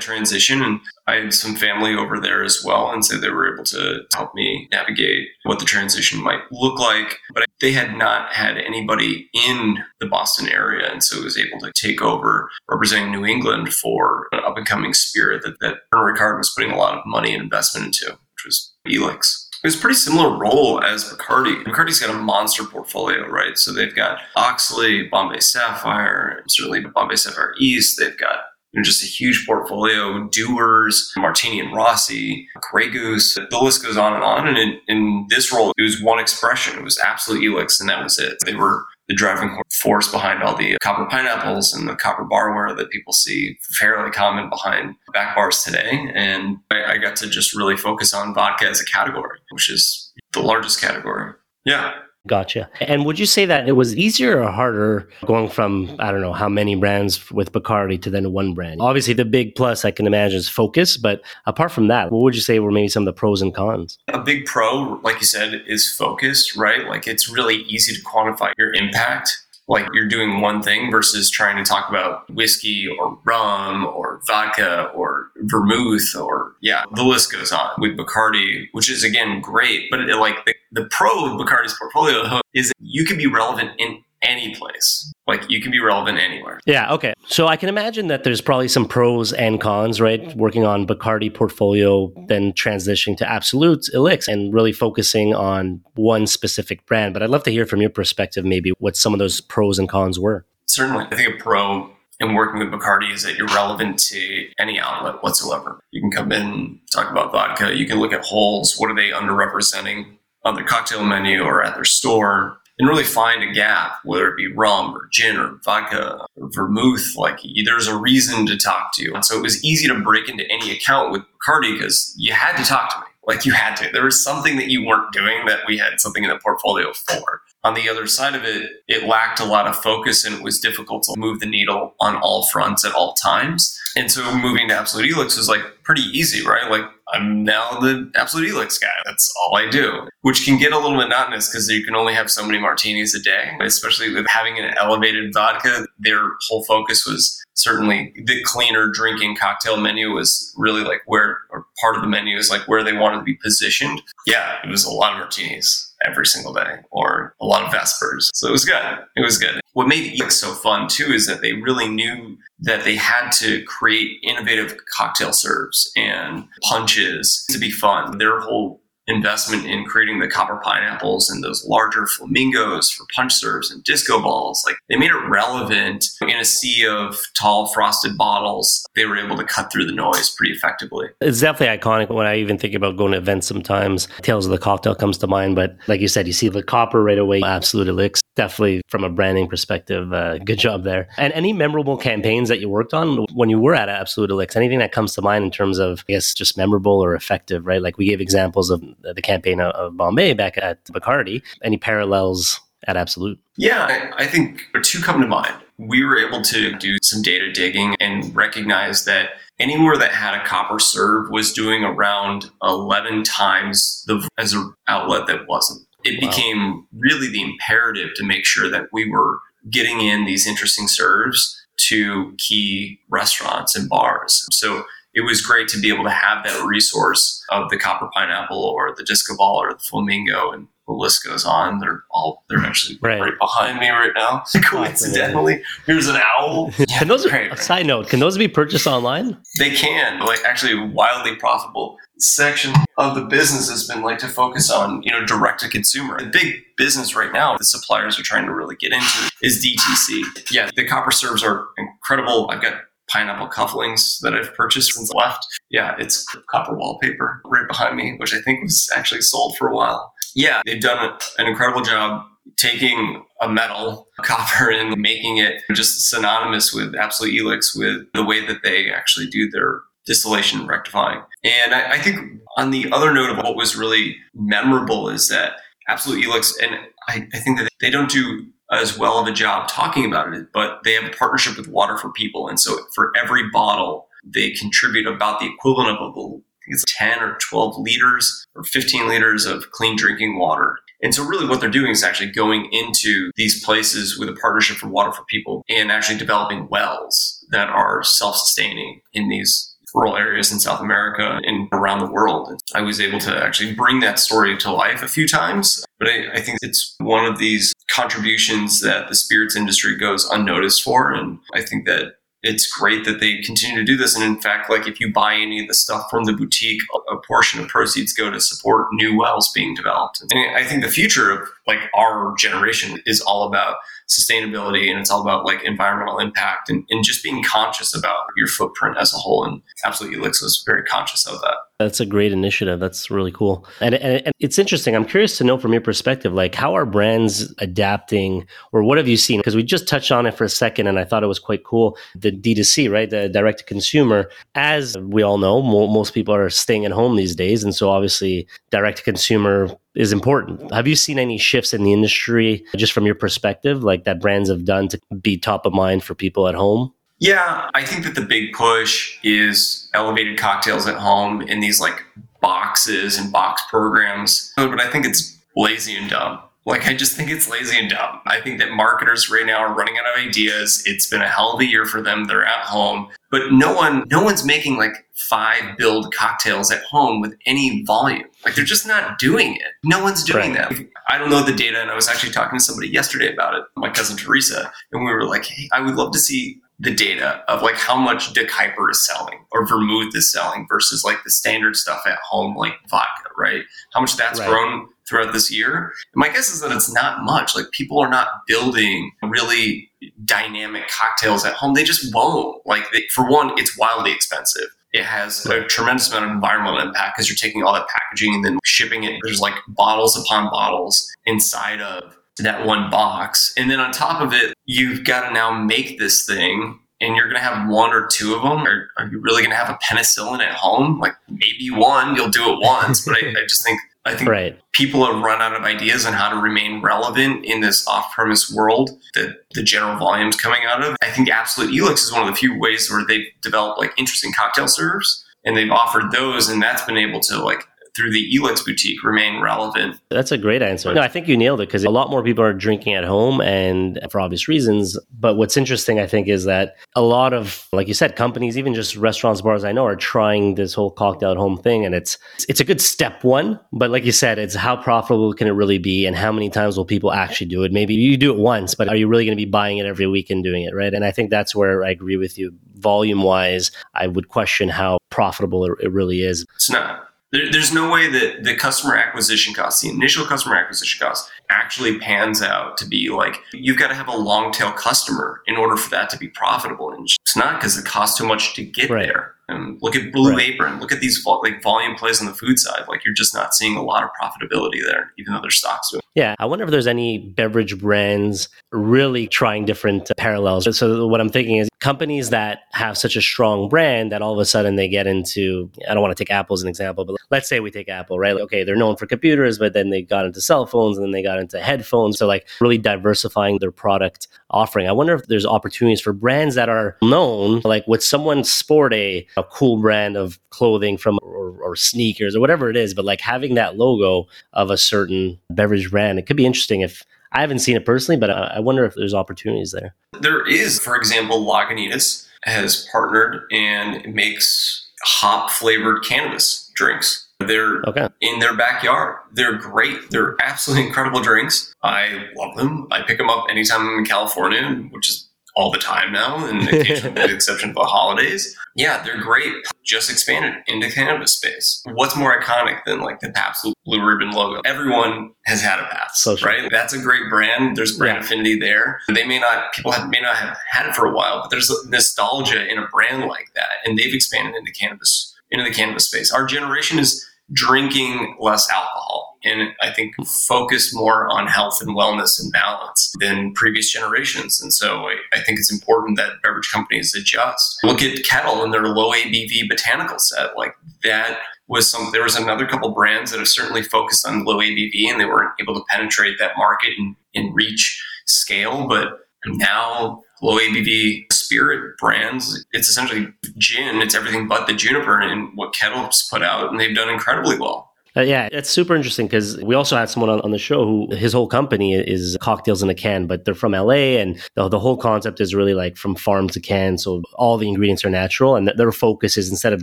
transition. And I had some family over there as well. And so they were able to help me navigate what the transition might look like. But they had not had anybody in the Boston area. And so I was able to take over representing New England for an up and coming spirit that, that Pernod Ricard was putting a lot of money and investment into, which was Elyx. It's a pretty similar role as Bacardi. Bacardi's got a monster portfolio, right? So they've got Oxley, Bombay Sapphire, certainly Bombay Sapphire East. They've got you know, just a huge portfolio, Dewar's, Martini and Rossi, Grey Goose. The list goes on and on. And in, in this role, it was one expression. It was Absolut Elyx, and that was it. They were the driving force behind all the copper pineapples and the copper barware that people see fairly common behind back bars today. And I, I got to just really focus on vodka as a category, which is the largest category. Yeah. Gotcha. And would you say that it was easier or harder going from, I don't know, how many brands with Bacardi to then one brand? Obviously, the big plus I can imagine is focus. But apart from that, what would you say were maybe some of the pros and cons? A big pro, like you said, is focus, right? Like it's really easy to quantify your impact like you're doing one thing versus trying to talk about whiskey or rum or vodka or vermouth or yeah, the list goes on with Bacardi, which is again great. But it, like the, the pro of Bacardi's portfolio is that you can be relevant in any place. Like you can be relevant anywhere. Yeah. Okay. So I can imagine that there's probably some pros and cons, right? Working on Bacardi portfolio, then transitioning to Absolut Elyx and really focusing on one specific brand. But I'd love to hear from your perspective, maybe what some of those pros and cons were. Certainly. I think a pro in working with Bacardi is that you're relevant to any outlet whatsoever. You can come in, talk about vodka. You can look at holes. What are they underrepresenting on their cocktail menu or at their store? And really find a gap, whether it be rum or gin or vodka or vermouth. Like there's a reason to talk to you. And so it was easy to break into any account with Bacardi because you had to talk to me. Like you had to. There was something that you weren't doing that we had something in the portfolio for. On the other side of it, it lacked a lot of focus and it was difficult to move the needle on all fronts at all times. And so moving to Absolut Elyx was like pretty easy, right? Like I'm now the Absolut Elyx guy. That's all I do, which can get a little monotonous because you can only have so many martinis a day, especially with having an elevated vodka. Their whole focus was certainly the cleaner drinking cocktail menu was really like where, or part of the menu is like where they wanted to be positioned. Yeah, it was a lot of martinis every single day or a lot of Vespers. So it was good. It was good. What made it so fun too is that they really knew that they had to create innovative cocktail serves and punches to be fun. Their whole investment in creating the copper pineapples and those larger flamingos for punch serves and disco balls. Like they made it relevant in a sea of tall frosted bottles. They were able to cut through the noise pretty effectively. It's definitely iconic when I even think about going to events sometimes. Tales of the Cocktail comes to mind, but like you said, you see the copper right away, Absolut Elyx. Definitely from a branding perspective, uh, good job there. And any memorable campaigns that you worked on when you were at Absolut Elyx? Anything that comes to mind in terms of, I guess, just memorable or effective, right? Like we gave examples of the campaign of Bombay back at Bacardi. Any parallels at Absolut? Yeah, I, I think two come to mind. we were able to do some data digging and recognize that anywhere that had a copper serve was doing around 11 times the as an outlet that wasn't. It wow. became really the imperative to make sure that we were getting in these interesting serves to key restaurants and bars. So it was great to be able to have that resource of the copper pineapple or the disco ball or the flamingo and the list goes on. They're all they're actually right, right behind me right now. Coincidentally, here's an owl. Can those right, right. side note? Can those be purchased online? They can. Like actually, wildly profitable section of the business has been like to focus on you know direct to consumer. The big business right now the suppliers are trying to really get into is DTC. Yeah, the copper serves are incredible. I've got pineapple cufflinks that I've purchased since left. Yeah, it's copper wallpaper right behind me, which I think was actually sold for a while. Yeah, they've done an incredible job taking a metal, copper, and making it just synonymous with Absolut Elyx with the way that they actually do their distillation and rectifying. And I, I think on the other note of what was really memorable is that Absolut Elyx, and I, I think that they don't do as well of a job talking about it, but they have a partnership with Water for People. And so for every bottle, they contribute about the equivalent of a, it's 10 or 12 liters or 15 liters of clean drinking water. And so really what they're doing is actually going into these places with a partnership for Water for People and actually developing wells that are self-sustaining in these rural areas in South America and around the world. I was able to actually bring that story to life a few times, but I, I, think it's one of these contributions that the spirits industry goes unnoticed for. And I think that it's great that they continue to do this. And in fact, like if you buy any of the stuff from the boutique, a portion of proceeds go to support new wells being developed. And I think the future of like our generation is all about sustainability and it's all about like environmental impact and, and just being conscious about your footprint as a whole. And absolutely Elyx is very conscious of that. That's a great initiative. That's really cool. And, and, and, it's interesting. I'm curious to know from your perspective, like how are brands adapting or what have you seen? Because we just touched on it for a second and I thought it was quite cool. The D2C, right? The direct to consumer. As we all know, mo- most people are staying at home these days. And so obviously direct to consumer is important. Have you seen any shifts in the industry just from your perspective, like that brands have done to be top of mind for people at home? Yeah, I think that the big push is elevated cocktails at home in these like boxes and box programs. But I think it's lazy and dumb. Like, I just think it's lazy and dumb. I think that marketers right now are running out of ideas. It's been a hell of a year for them. They're at home, but no one, no one's making like five build cocktails at home with any volume. Like, they're just not doing it. No one's doing right. that. I don't know the data. And I was actually talking to somebody yesterday about it, my cousin Teresa, and we were like, hey, I would love to see the data of like how much De Kuyper is selling or Vermouth is selling versus like the standard stuff at home, like vodka, right? How much that's right. grown throughout this year. And my guess is that it's not much. Like people are not building really dynamic cocktails at home. They just won't. Like they, for one, it's wildly expensive. It has a tremendous amount of environmental impact because you're taking all that packaging and then shipping it. There's like bottles upon bottles inside of that one box. And then on top of it, you've got to now make this thing and you're going to have one or two of them. Are, are you really going to have a penicillin at home? Like maybe one, you'll do it once, but I, I just think I think right. people have run out of ideas on how to remain relevant in this off-premise world that the general volume's coming out of. I think Absolut Elyx is one of the few ways where they've developed like interesting cocktail serves and they've offered those and that's been able to like through the Elyx boutique remain relevant? That's a great answer. No, I think you nailed it because a lot more people are drinking at home and for obvious reasons. But what's interesting, I think, is that a lot of, like you said, companies, even just restaurants, bars I know, are trying this whole cocktail at home thing. And it's it's a good step one. But like you said, it's how profitable can it really be and how many times will people actually do it? Maybe you do it once, but are you really going to be buying it every week and doing it, right? And I think that's where I agree with you. Volume wise, I would question how profitable it, it really is. It's not there, there's no way that the customer acquisition cost, the initial customer acquisition cost, actually pans out to be like you've got to have a long tail customer in order for that to be profitable. And it's not because it costs too much to get right. there. And look at Blue right. Apron. Look at these like volume plays on the food side. Like you're just not seeing a lot of profitability there, even though their stocks doing. Yeah, I wonder if there's any beverage brands really trying different parallels. So what I'm thinking is companies that have such a strong brand that all of a sudden they get into I don't want to take Apple as an example, but let's say we take Apple, right? Like, okay, they're known for computers, but then they got into cell phones and then they got into headphones. So like really diversifying their product offering. I wonder if there's opportunities for brands that are known, like would someone sport a, a cool brand of clothing from or, or sneakers or whatever it is, but like having that logo of a certain beverage brand, it could be interesting if I haven't seen it personally, but I wonder if there's opportunities there. There is, for example, Lagunitas has partnered and makes hop flavored cannabis drinks. They're okay. in their backyard. They're great. They're absolutely incredible drinks. I love them. I pick them up anytime I'm in California, which is all the time now, and occasionally with the exception of the holidays. Yeah, they're great. Just expanded into cannabis space. What's more iconic than like the Pabst Blue Ribbon logo? Everyone has had a Pabst, so right? That's a great brand. There's brand yeah. affinity there. They may not people have, may not have had it for a while, but there's nostalgia in a brand like that, and they've expanded into cannabis into the cannabis space. Our generation is drinking less alcohol and I think focus more on health and wellness and balance than previous generations. And so I, I, think it's important that beverage companies adjust. Look at Ketel and their low ABV botanical set. Like that was some, there was another couple brands that have certainly focused on low ABV and they weren't able to penetrate that market and, and reach scale. But now low ABV spirit brands, it's essentially gin. It's everything but the juniper and what Ketel's put out, and they've done incredibly well. Uh, yeah, it's super interesting because we also had someone on, on, the show who his whole company is cocktails in a can, but they're from LA, and the, the whole concept is really like from farm to can. So all the ingredients are natural, and their focus is instead of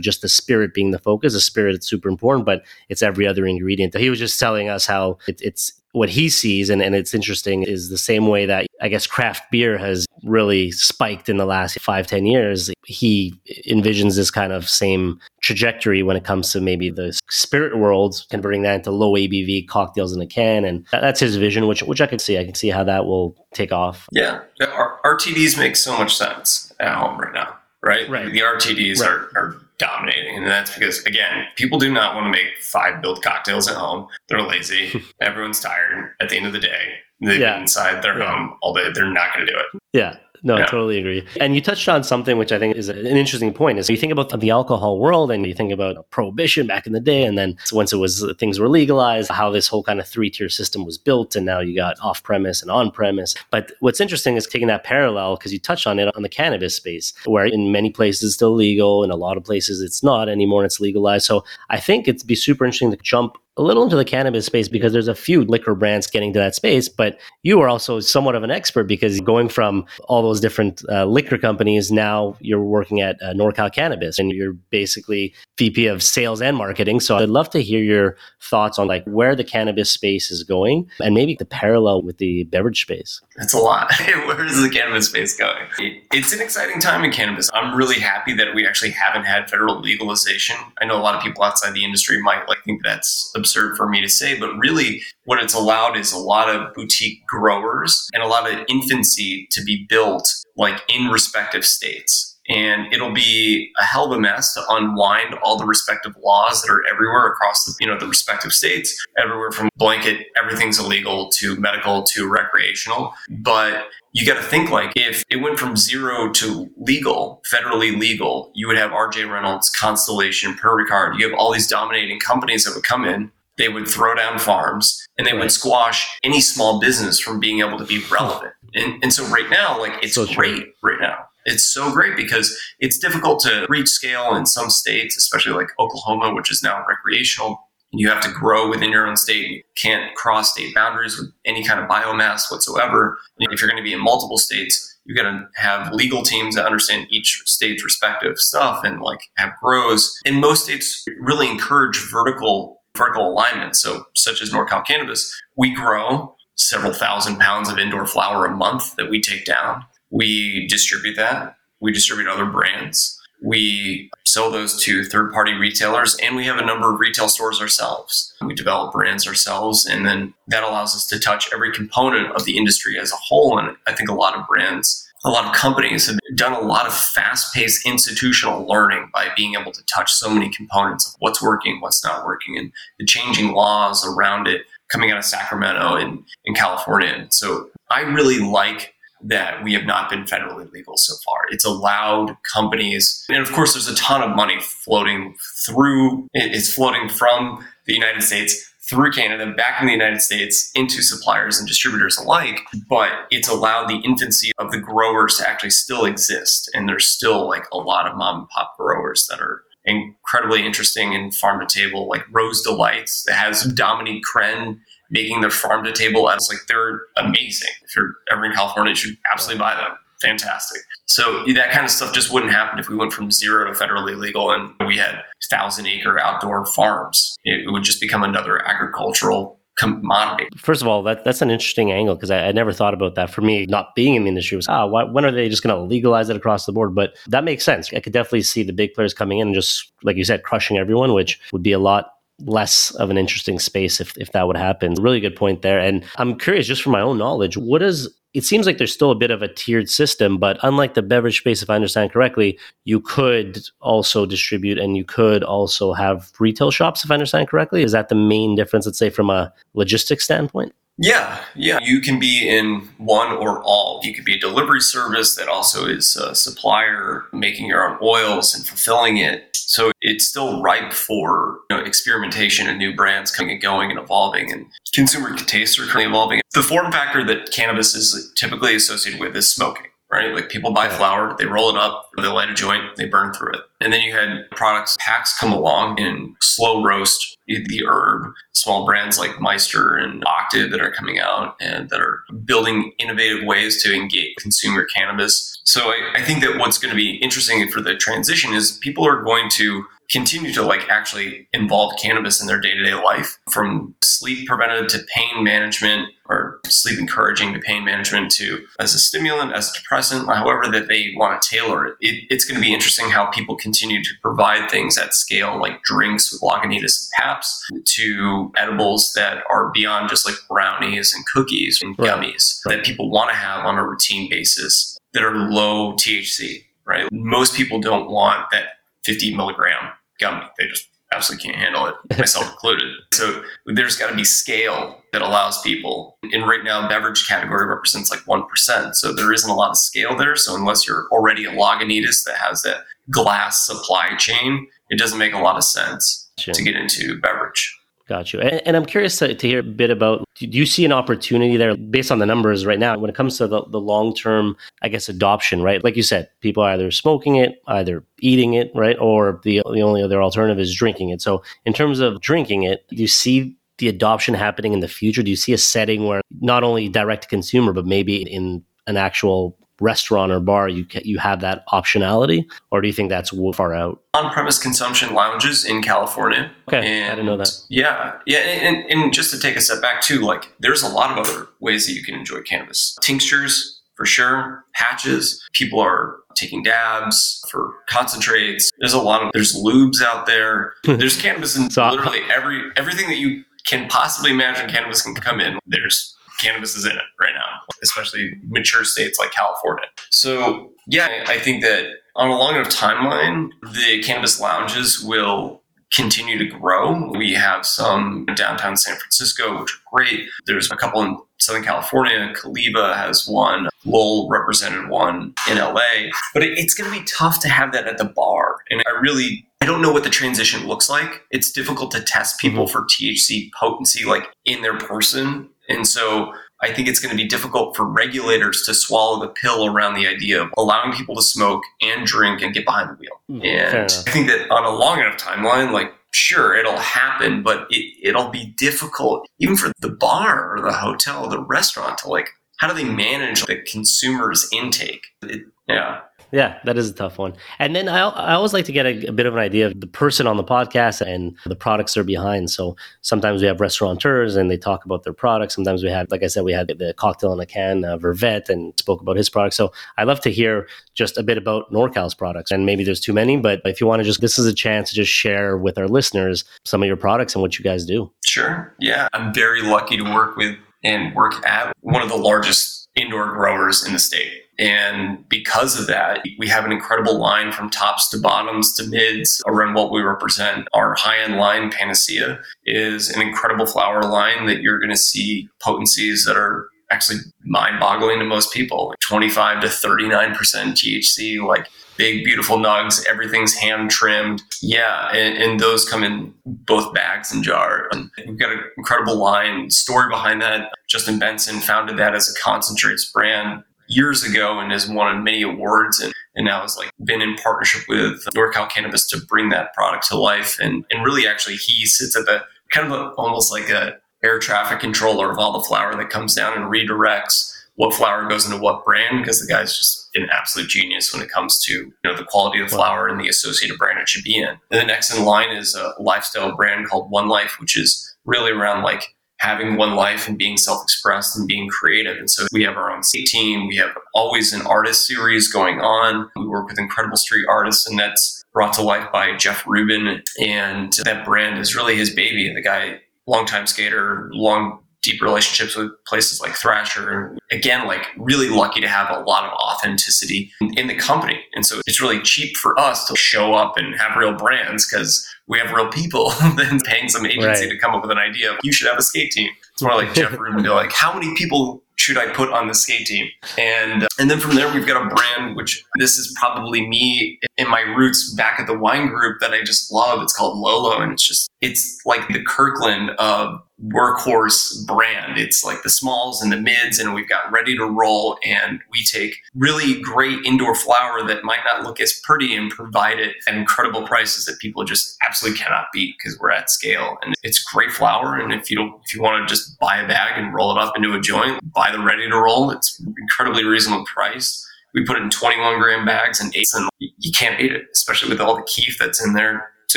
just the spirit being the focus, the spirit is super important, but it's every other ingredient. He was just telling us how it, it's what he sees, and, and it's interesting, is the same way that I guess craft beer has really spiked in the last five ten years. He envisions this kind of same trajectory when it comes to maybe the spirit world, converting that into low ABV cocktails in a can. And that's his vision, which, which I can see. I can see how that will take off. Yeah. Our RTDs make so much sense at home right now, right? Right. The RTDs right. are, are dominating. And that's because, again, people do not want to make five built cocktails at home. They're lazy. Everyone's tired at the end of the day. They've yeah. been inside their yeah. home all day. They're not going to do it. Yeah. No, yeah. I totally agree. And you touched on something which I think is an interesting point. Is you think about the alcohol world and you think about prohibition back in the day, and then once it was things were legalized, how this whole kind of three tier system was built, and now you got off premise and on premise. But what's interesting is taking that parallel because you touched on it on the cannabis space, where in many places it's still legal, in a lot of places it's not anymore. and It's legalized. So I think it'd be super interesting to jump a little into the cannabis space because there's a few liquor brands getting to that space, but you are also somewhat of an expert because going from all those different uh, liquor companies, now you're working at uh, NorCal Cannabis and you're basically VP of sales and marketing. So I'd love to hear your thoughts on like where the cannabis space is going and maybe the parallel with the beverage space. That's a lot. where is the cannabis space going? It's an exciting time in cannabis. I'm really happy that we actually haven't had federal legalization. I know a lot of people outside the industry might like think that's for me to say, but really what it's allowed is a lot of boutique growers and a lot of infancy to be built like in respective states. And it'll be a hell of a mess to unwind all the respective laws that are everywhere across the you know the respective states. Everywhere from blanket everything's illegal to medical to recreational. But you got to think like if it went from zero to legal federally legal you would have rj reynolds constellation Pernod Ricard you have all these dominating companies that would come in they would throw down farms and they would squash any small business from being able to be relevant and, and so right now like it's so great right now it's so great because it's difficult to reach scale in some states, especially like Oklahoma, which is now recreational. You have to grow within your own state. You can't cross state boundaries with any kind of biomass whatsoever. If you're going to be in multiple states, you've got to have legal teams that understand each state's respective stuff and like have grows. And most states really encourage vertical vertical alignment. So, such as NorCal Cannabis, we grow several thousand pounds of indoor flower a month that we take down. We distribute that. We distribute other brands. We sell those to third party retailers, and we have a number of retail stores ourselves. We develop brands ourselves, and then that allows us to touch every component of the industry as a whole. And I think a lot of brands a lot of companies have done a lot of fast paced institutional learning by being able to touch so many components of what's working, what's not working, and the changing laws around it coming out of Sacramento and in California. And so I really like that we have not been federally legal so far. It's allowed companies, and of course, there's a ton of money floating through, it's floating from the United States through Canada back in the United States into suppliers and distributors alike. But it's allowed the infancy of the growers to actually still exist. And there's still like a lot of mom and pop growers that are incredibly interesting in farm to table, like Rose Delights that has Dominique Crenn making their farm to table ads. Like they're amazing. If you're ever in California, you should absolutely buy them. Fantastic. So that kind of stuff just wouldn't happen if we went from zero to federally legal and we had thousand acre outdoor farms. It would just become another agricultural commodity. First of all, that that's an interesting angle because I, I, never thought about that. For me, not being in the industry was, ah, why, when are they just going to legalize it across the board? But that makes sense. I could definitely see the big players coming in and just, like you said, crushing everyone, which would be a lot less of an interesting space if, if that would happen. Really good point there. And I'm curious, just from my own knowledge, what does it seems like there's still a bit of a tiered system, but unlike the beverage space, if I understand correctly, you could also distribute and you could also have retail shops, if I understand correctly. Is that the main difference, let's say, from a logistics standpoint? Yeah, yeah. You can be in one or all. You could be a delivery service that also is a supplier making your own oils and fulfilling it. So it's still ripe for you know, experimentation and new brands coming and going and evolving, and consumer tastes are currently evolving. The form factor that cannabis is typically associated with is smoking right? Like people buy flower, they roll it up, they light a joint, they burn through it. And then you had products, PAX come along and slow roast the herb. Small brands like Meister and Octave that are coming out and that are building innovative ways to engage consumer cannabis. So I, I think that what's going to be interesting for the transition is people are going to continue to like actually involve cannabis in their day-to-day life from sleep preventative to pain management or sleep encouraging to pain management to as a stimulant as a depressant however that they want to tailor it. it it's going to be interesting how people continue to provide things at scale like drinks with lagunitas and Pabst to edibles that are beyond just like brownies and cookies and right. gummies that people want to have on a routine basis that are low thc right most people don't want that 50 milligram gummy. They just absolutely can't handle it, myself included. So there's got to be scale that allows people. And right now, beverage category represents like 1%. So there isn't a lot of scale there. So unless you're already a Lagunitas that has that glass supply chain, it doesn't make a lot of sense to get into beverage. Got you. And, and, I'm curious to, to, hear a bit about do you see an opportunity there based on the numbers right now when it comes to the, the long term, I guess, adoption, right? Like you said, people are either smoking it, either eating it, right? Or the, the only other alternative is drinking it. So, in terms of drinking it, do you see the adoption happening in the future? Do you see a setting where not only direct to consumer, but maybe in an actual restaurant or bar, you you have that optionality, or do you think that's far out? On-premise consumption lounges in California. Okay, and I didn't know that. Yeah, yeah, and, and just to take a step back too, like there's a lot of other ways that you can enjoy cannabis. Tinctures, for sure. Patches. People are taking dabs for concentrates. There's a lot of there's lubes out there. There's cannabis in so, literally every everything that you can possibly imagine cannabis can come in. There's cannabis is in it right now, especially mature states like California. So, yeah, I think that on a long enough timeline, the cannabis lounges will continue to grow. We have some downtown San Francisco, which are great. There's a couple in Southern California. Caliva has one. Lowell represented one in LA. But it's going to be tough to have that at the bar. And I really I don't know what the transition looks like. It's difficult to test people mm-hmm. for THC potency like in their person and so I think it's going to be difficult for regulators to swallow the pill around the idea of allowing people to smoke and drink and get behind the wheel. Mm, and I think that on a long enough timeline, like sure it'll happen, but it, it'll be difficult even for the bar or the hotel, or the restaurant to like how do they manage the consumer's intake? It, yeah. Yeah, that is a tough one. And then I, I always like to get a, a, bit of an idea of the person on the podcast and the products they're behind. So sometimes we have restaurateurs and they talk about their products. Sometimes we have, like I said, we had the cocktail in a can, uh, Vervet, and spoke about his product. So I love to hear just a bit about NorCal's products. And maybe there's too many, but if you want to just, this is a chance to just share with our listeners some of your products and what you guys do. Sure. Yeah. I'm very lucky to work with and work at one of the largest indoor growers in the state. And because of that, we have an incredible line from tops to bottoms to mids around what we represent. Our high end line, Panacea, is an incredible flower line that you're going to see potencies that are actually mind boggling to most people 25 to 39% THC, like big, beautiful nugs. Everything's hand trimmed. Yeah. And, and, those come in both bags and jars. And we've got an incredible line story behind that. Justin Benson founded that as a concentrates brand years ago and has won many awards and, and now has like been in partnership with NorCal Cannabis to bring that product to life. And, and really actually he sits at the kind of a, almost like a air traffic controller of all the flower that comes down and redirects what flower goes into what brand because the guy's just an absolute genius when it comes to you know the quality of the flower and the associated brand it should be in. And the next in line is a lifestyle brand called One Life, which is really around like having one life and being self-expressed and being creative. And so we have our own team. We have always an artist series going on. We work with incredible street artists, and that's brought to life by Jeff Rubin. And that brand is really his baby. The guy longtime skater, long deep relationships with places like Thrasher. Again, like really lucky to have a lot of authenticity in the company. And so it's really cheap for us to show up and have real brands because we have real people than paying some agency right. to come up with an idea. You should have a skate team. It's more like Jeff Rubin be like, how many people should I put on the skate team? And uh, and then from there we've got a brand which this is probably me in my roots back at the wine group that I just love. It's called Lolo and it's just it's like the Kirkland of workhorse brand. It's like the smalls and the mids, and we've got ready to roll. And we take really great indoor flower that might not look as pretty and provide it at incredible prices that people just absolutely cannot beat because we're at scale. And it's great flower. And if you don't, if you want to just buy a bag and roll it up into a joint, buy the ready to roll. It's incredibly reasonable price. We put it in 21 gram bags and eights, and you can't beat it, especially with all the kief that's in there. It's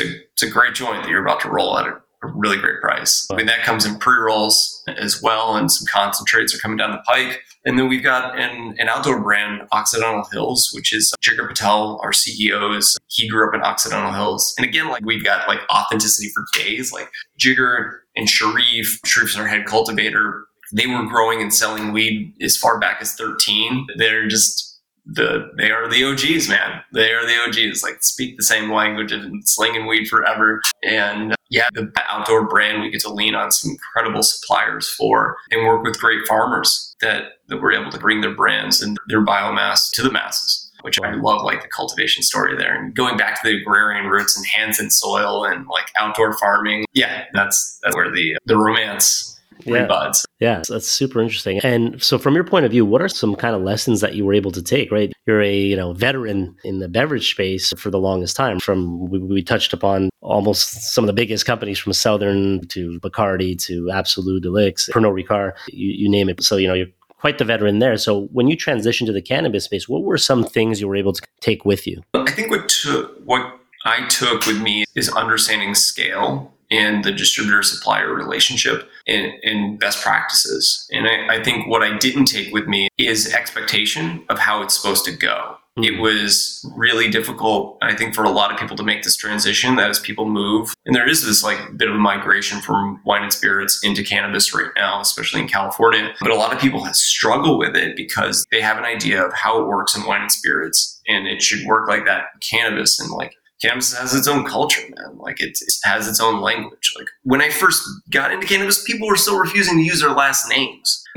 a, it's a great joint that you're about to roll at a really great price. I mean, that comes in pre rolls as well, and some concentrates are coming down the pike. And then we've got an, an outdoor brand, Occidental Hills, which is Jigar Patel, our CEO is, he grew up in Occidental Hills. And again, like we've got like authenticity for days, like Jigar and Sharif, Sharif's our head cultivator. They were growing and selling weed as far back as 13. They're just the they are the OGs, man. They are the OGs. Like speak the same language and slinging weed forever. And yeah, the outdoor brand we get to lean on some incredible suppliers for and work with great farmers that that we're able to bring their brands and their biomass to the masses. Which I love, like the cultivation story there, and going back to the agrarian roots and hands in soil and like outdoor farming. Yeah, that's that's where the the romance yeah. rebuds. Yeah, that's super interesting. And so, from your point of view, what are some kind of lessons that you were able to take? Right, you're a you know veteran in the beverage space for the longest time. From we, we touched upon almost some of the biggest companies from Southern to Bacardi to Absolut Elyx, Pernod Ricard, you, you name it. So you know you're quite the veteran there. So when you transitioned to the cannabis space, what were some things you were able to take with you? I think what took what I took with me is understanding scale in the distributor supplier relationship and, in, best practices. And I, I, think what I didn't take with me is expectation of how it's supposed to go. Mm-hmm. It was really difficult, I think, for a lot of people to make this transition that as people move, and there is this like bit of a migration from wine and spirits into cannabis right now, especially in California. But a lot of people struggle with it because they have an idea of how it works in wine and spirits, and it should work like that cannabis. And like cannabis has its own culture, man. Like it, it, has its own language. Like when I first got into cannabis, people were still refusing to use their last names.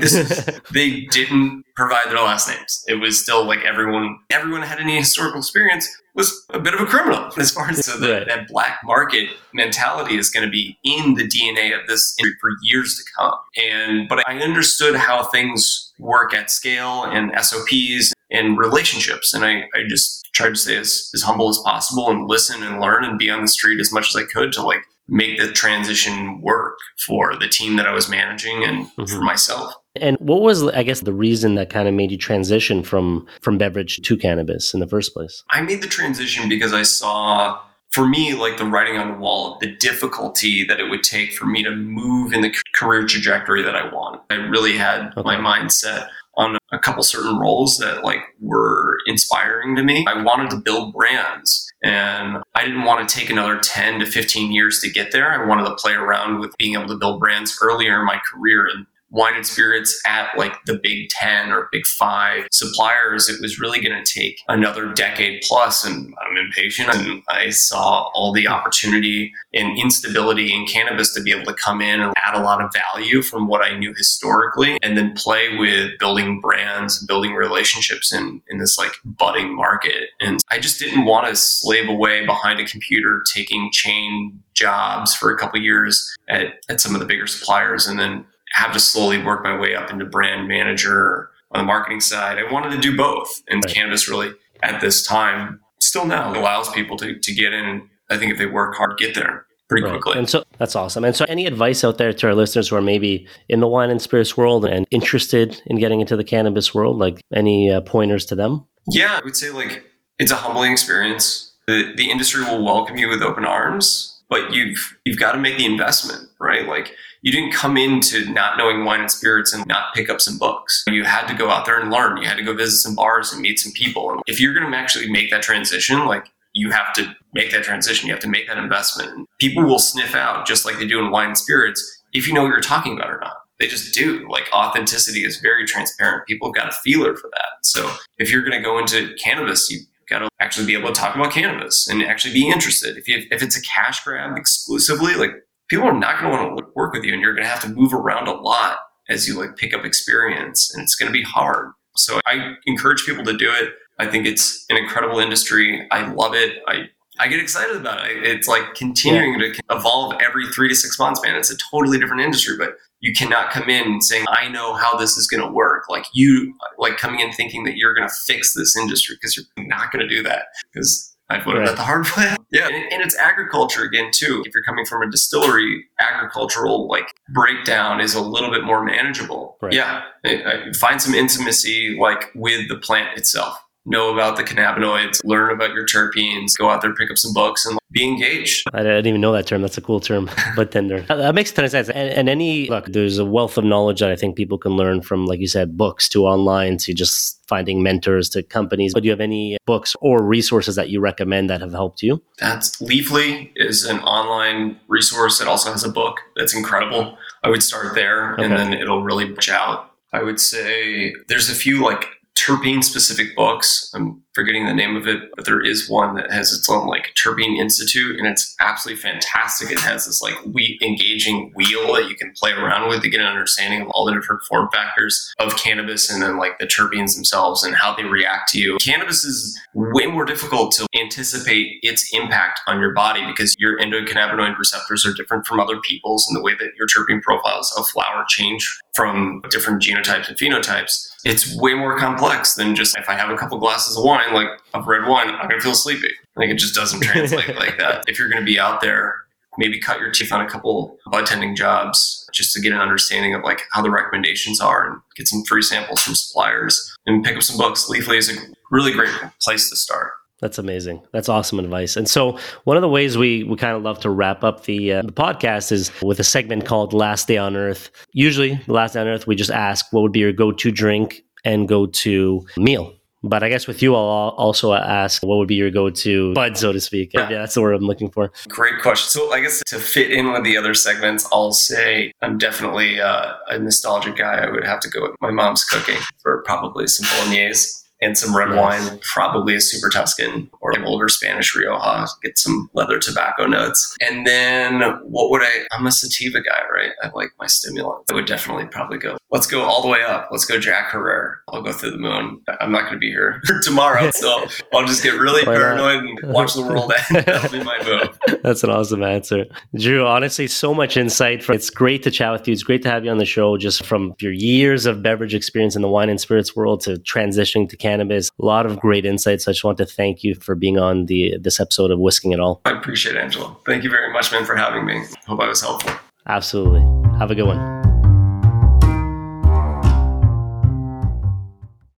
they didn't provide their last names. It was still like everyone, everyone had any historical experience was a bit of a criminal as far as so that, black market mentality is going to be in the DNA of this industry for years to come. And, but I understood how things work at scale and SOPs and relationships. And I, I just tried to stay as, as humble as possible and listen and learn and be on the street as much as I could to like make the transition work for the team that I was managing and mm-hmm. for myself. And what was, I guess, the reason that kind of made you transition from from beverage to cannabis in the first place? I made the transition because I saw, for me, like the writing on the wall, the difficulty that it would take for me to move in the career trajectory that I want. I really had okay. my mindset on a couple certain roles that like were inspiring to me. I wanted to build brands and I didn't want to take another 10 to 15 years to get there. I wanted to play around with being able to build brands earlier in my career and wine and spirits at like the big 10 or big five suppliers, it was really going to take another decade plus, And I'm impatient and I saw all the opportunity and instability in cannabis to be able to come in and add a lot of value from what I knew historically and then play with building brands, building relationships in, in this like budding market. And I just didn't want to slave away behind a computer taking chain jobs for a couple years at, at some of the bigger suppliers and then have to slowly work my way up into brand manager on the marketing side. I wanted to do both. And right. cannabis really at this time, still now allows people to, to get in. I think if they work hard, get there pretty right. quickly. And so that's awesome. And so any advice out there to our listeners who are maybe in the wine and spirits world and interested in getting into the cannabis world, like any uh, pointers to them? Yeah, I would say like it's a humbling experience. The, the industry will welcome you with open arms, but you've you've got to make the investment, right? Like you didn't come into not knowing wine and spirits and not pick up some books. You had to go out there and learn. You had to go visit some bars and meet some people. And if you're going to actually make that transition, like you have to make that transition. You have to make that investment. People will sniff out just like they do in wine and spirits if you know what you're talking about or not. They just do. Like authenticity is very transparent. People have got a feeler for that. So if you're going to go into cannabis, you got to actually be able to talk about cannabis and actually be interested. If, you, if it's a cash grab exclusively, like people are not going to want to work with you and you're going to have to move around a lot as you like pick up experience and it's going to be hard. So I encourage people to do it. I think it's an incredible industry. I love it. I I get excited about it. It's like continuing yeah. to evolve every three to six months, man. It's a totally different industry, but you cannot come in saying, I know how this is going to work. Like you, like coming in thinking that you're going to fix this industry because you're not going to do that because I've learned right. that the hard way. yeah, and, and, it's agriculture again too. If you're coming from a distillery, agricultural like breakdown is a little bit more manageable. Right. Yeah, uh, find some intimacy like with the plant itself. Know about the cannabinoids, learn about your terpenes, go out there, pick up some books, and be engaged. I didn't even know that term. That's a cool term, but tender. that makes a ton of sense. And, and, any look, there's a wealth of knowledge that I think people can learn from, like you said, books to online to just finding mentors to companies. But do you have any books or resources that you recommend that have helped you? That's Leafly is an online resource that also has a book that's incredible. I would start there, okay. and then it'll really branch out. I would say there's a few like terpene specific books. I'm forgetting the name of it, but there is one that has its own like terpene institute and it's absolutely fantastic. It has this like wheat engaging wheel that you can play around with to get an understanding of all the different form factors of cannabis and then like the terpenes themselves and how they react to you. Cannabis is way more difficult to anticipate its impact on your body because your endocannabinoid receptors are different from other people's and the way that your terpene profiles of flower change from different genotypes and phenotypes it's way more complex than just if I have a couple glasses of wine, like of red wine, I'm gonna feel sleepy. Like it just doesn't translate like that. If you're gonna be out there, maybe cut your teeth on a couple bud tending jobs just to get an understanding of like how the recommendations are and get some free samples from suppliers and pick up some books. Leafly is a really great place to start. That's amazing. That's awesome advice. And so, one of the ways we, we kind of love to wrap up the, uh, the podcast is with a segment called Last Day on Earth. Usually, the last day on Earth, we just ask what would be your go to drink and go to meal. But I guess with you, I'll also ask what would be your go to bud, so to speak. Yeah. yeah, that's the word I'm looking for. Great question. So, I guess to fit in with the other segments, I'll say I'm definitely uh, a nostalgic guy. I would have to go with my mom's cooking for probably some bolognese and some red wine, probably a Super Tuscan or an older Spanish Rioja, get some leather tobacco notes. And then what would I, I'm a sativa guy, right? I like my stimulant. I would definitely probably go, let's go all the way up. Let's go Jack Herer. I'll go through the moon. I'm not going to be here tomorrow. So I'll just get really paranoid and watch the world end. That'll be my move. That's an awesome answer. Drew, honestly, so much insight. It's great to chat with you. It's great to have you on the show just from your years of beverage experience in the wine and spirits world to transitioning to cannabis. A lot of great insights. I just want to thank you for being on the this episode of Whisking It All. I appreciate it, Angelo. Thank you very much, man, for having me. Hope I was helpful. Absolutely. Have a good one.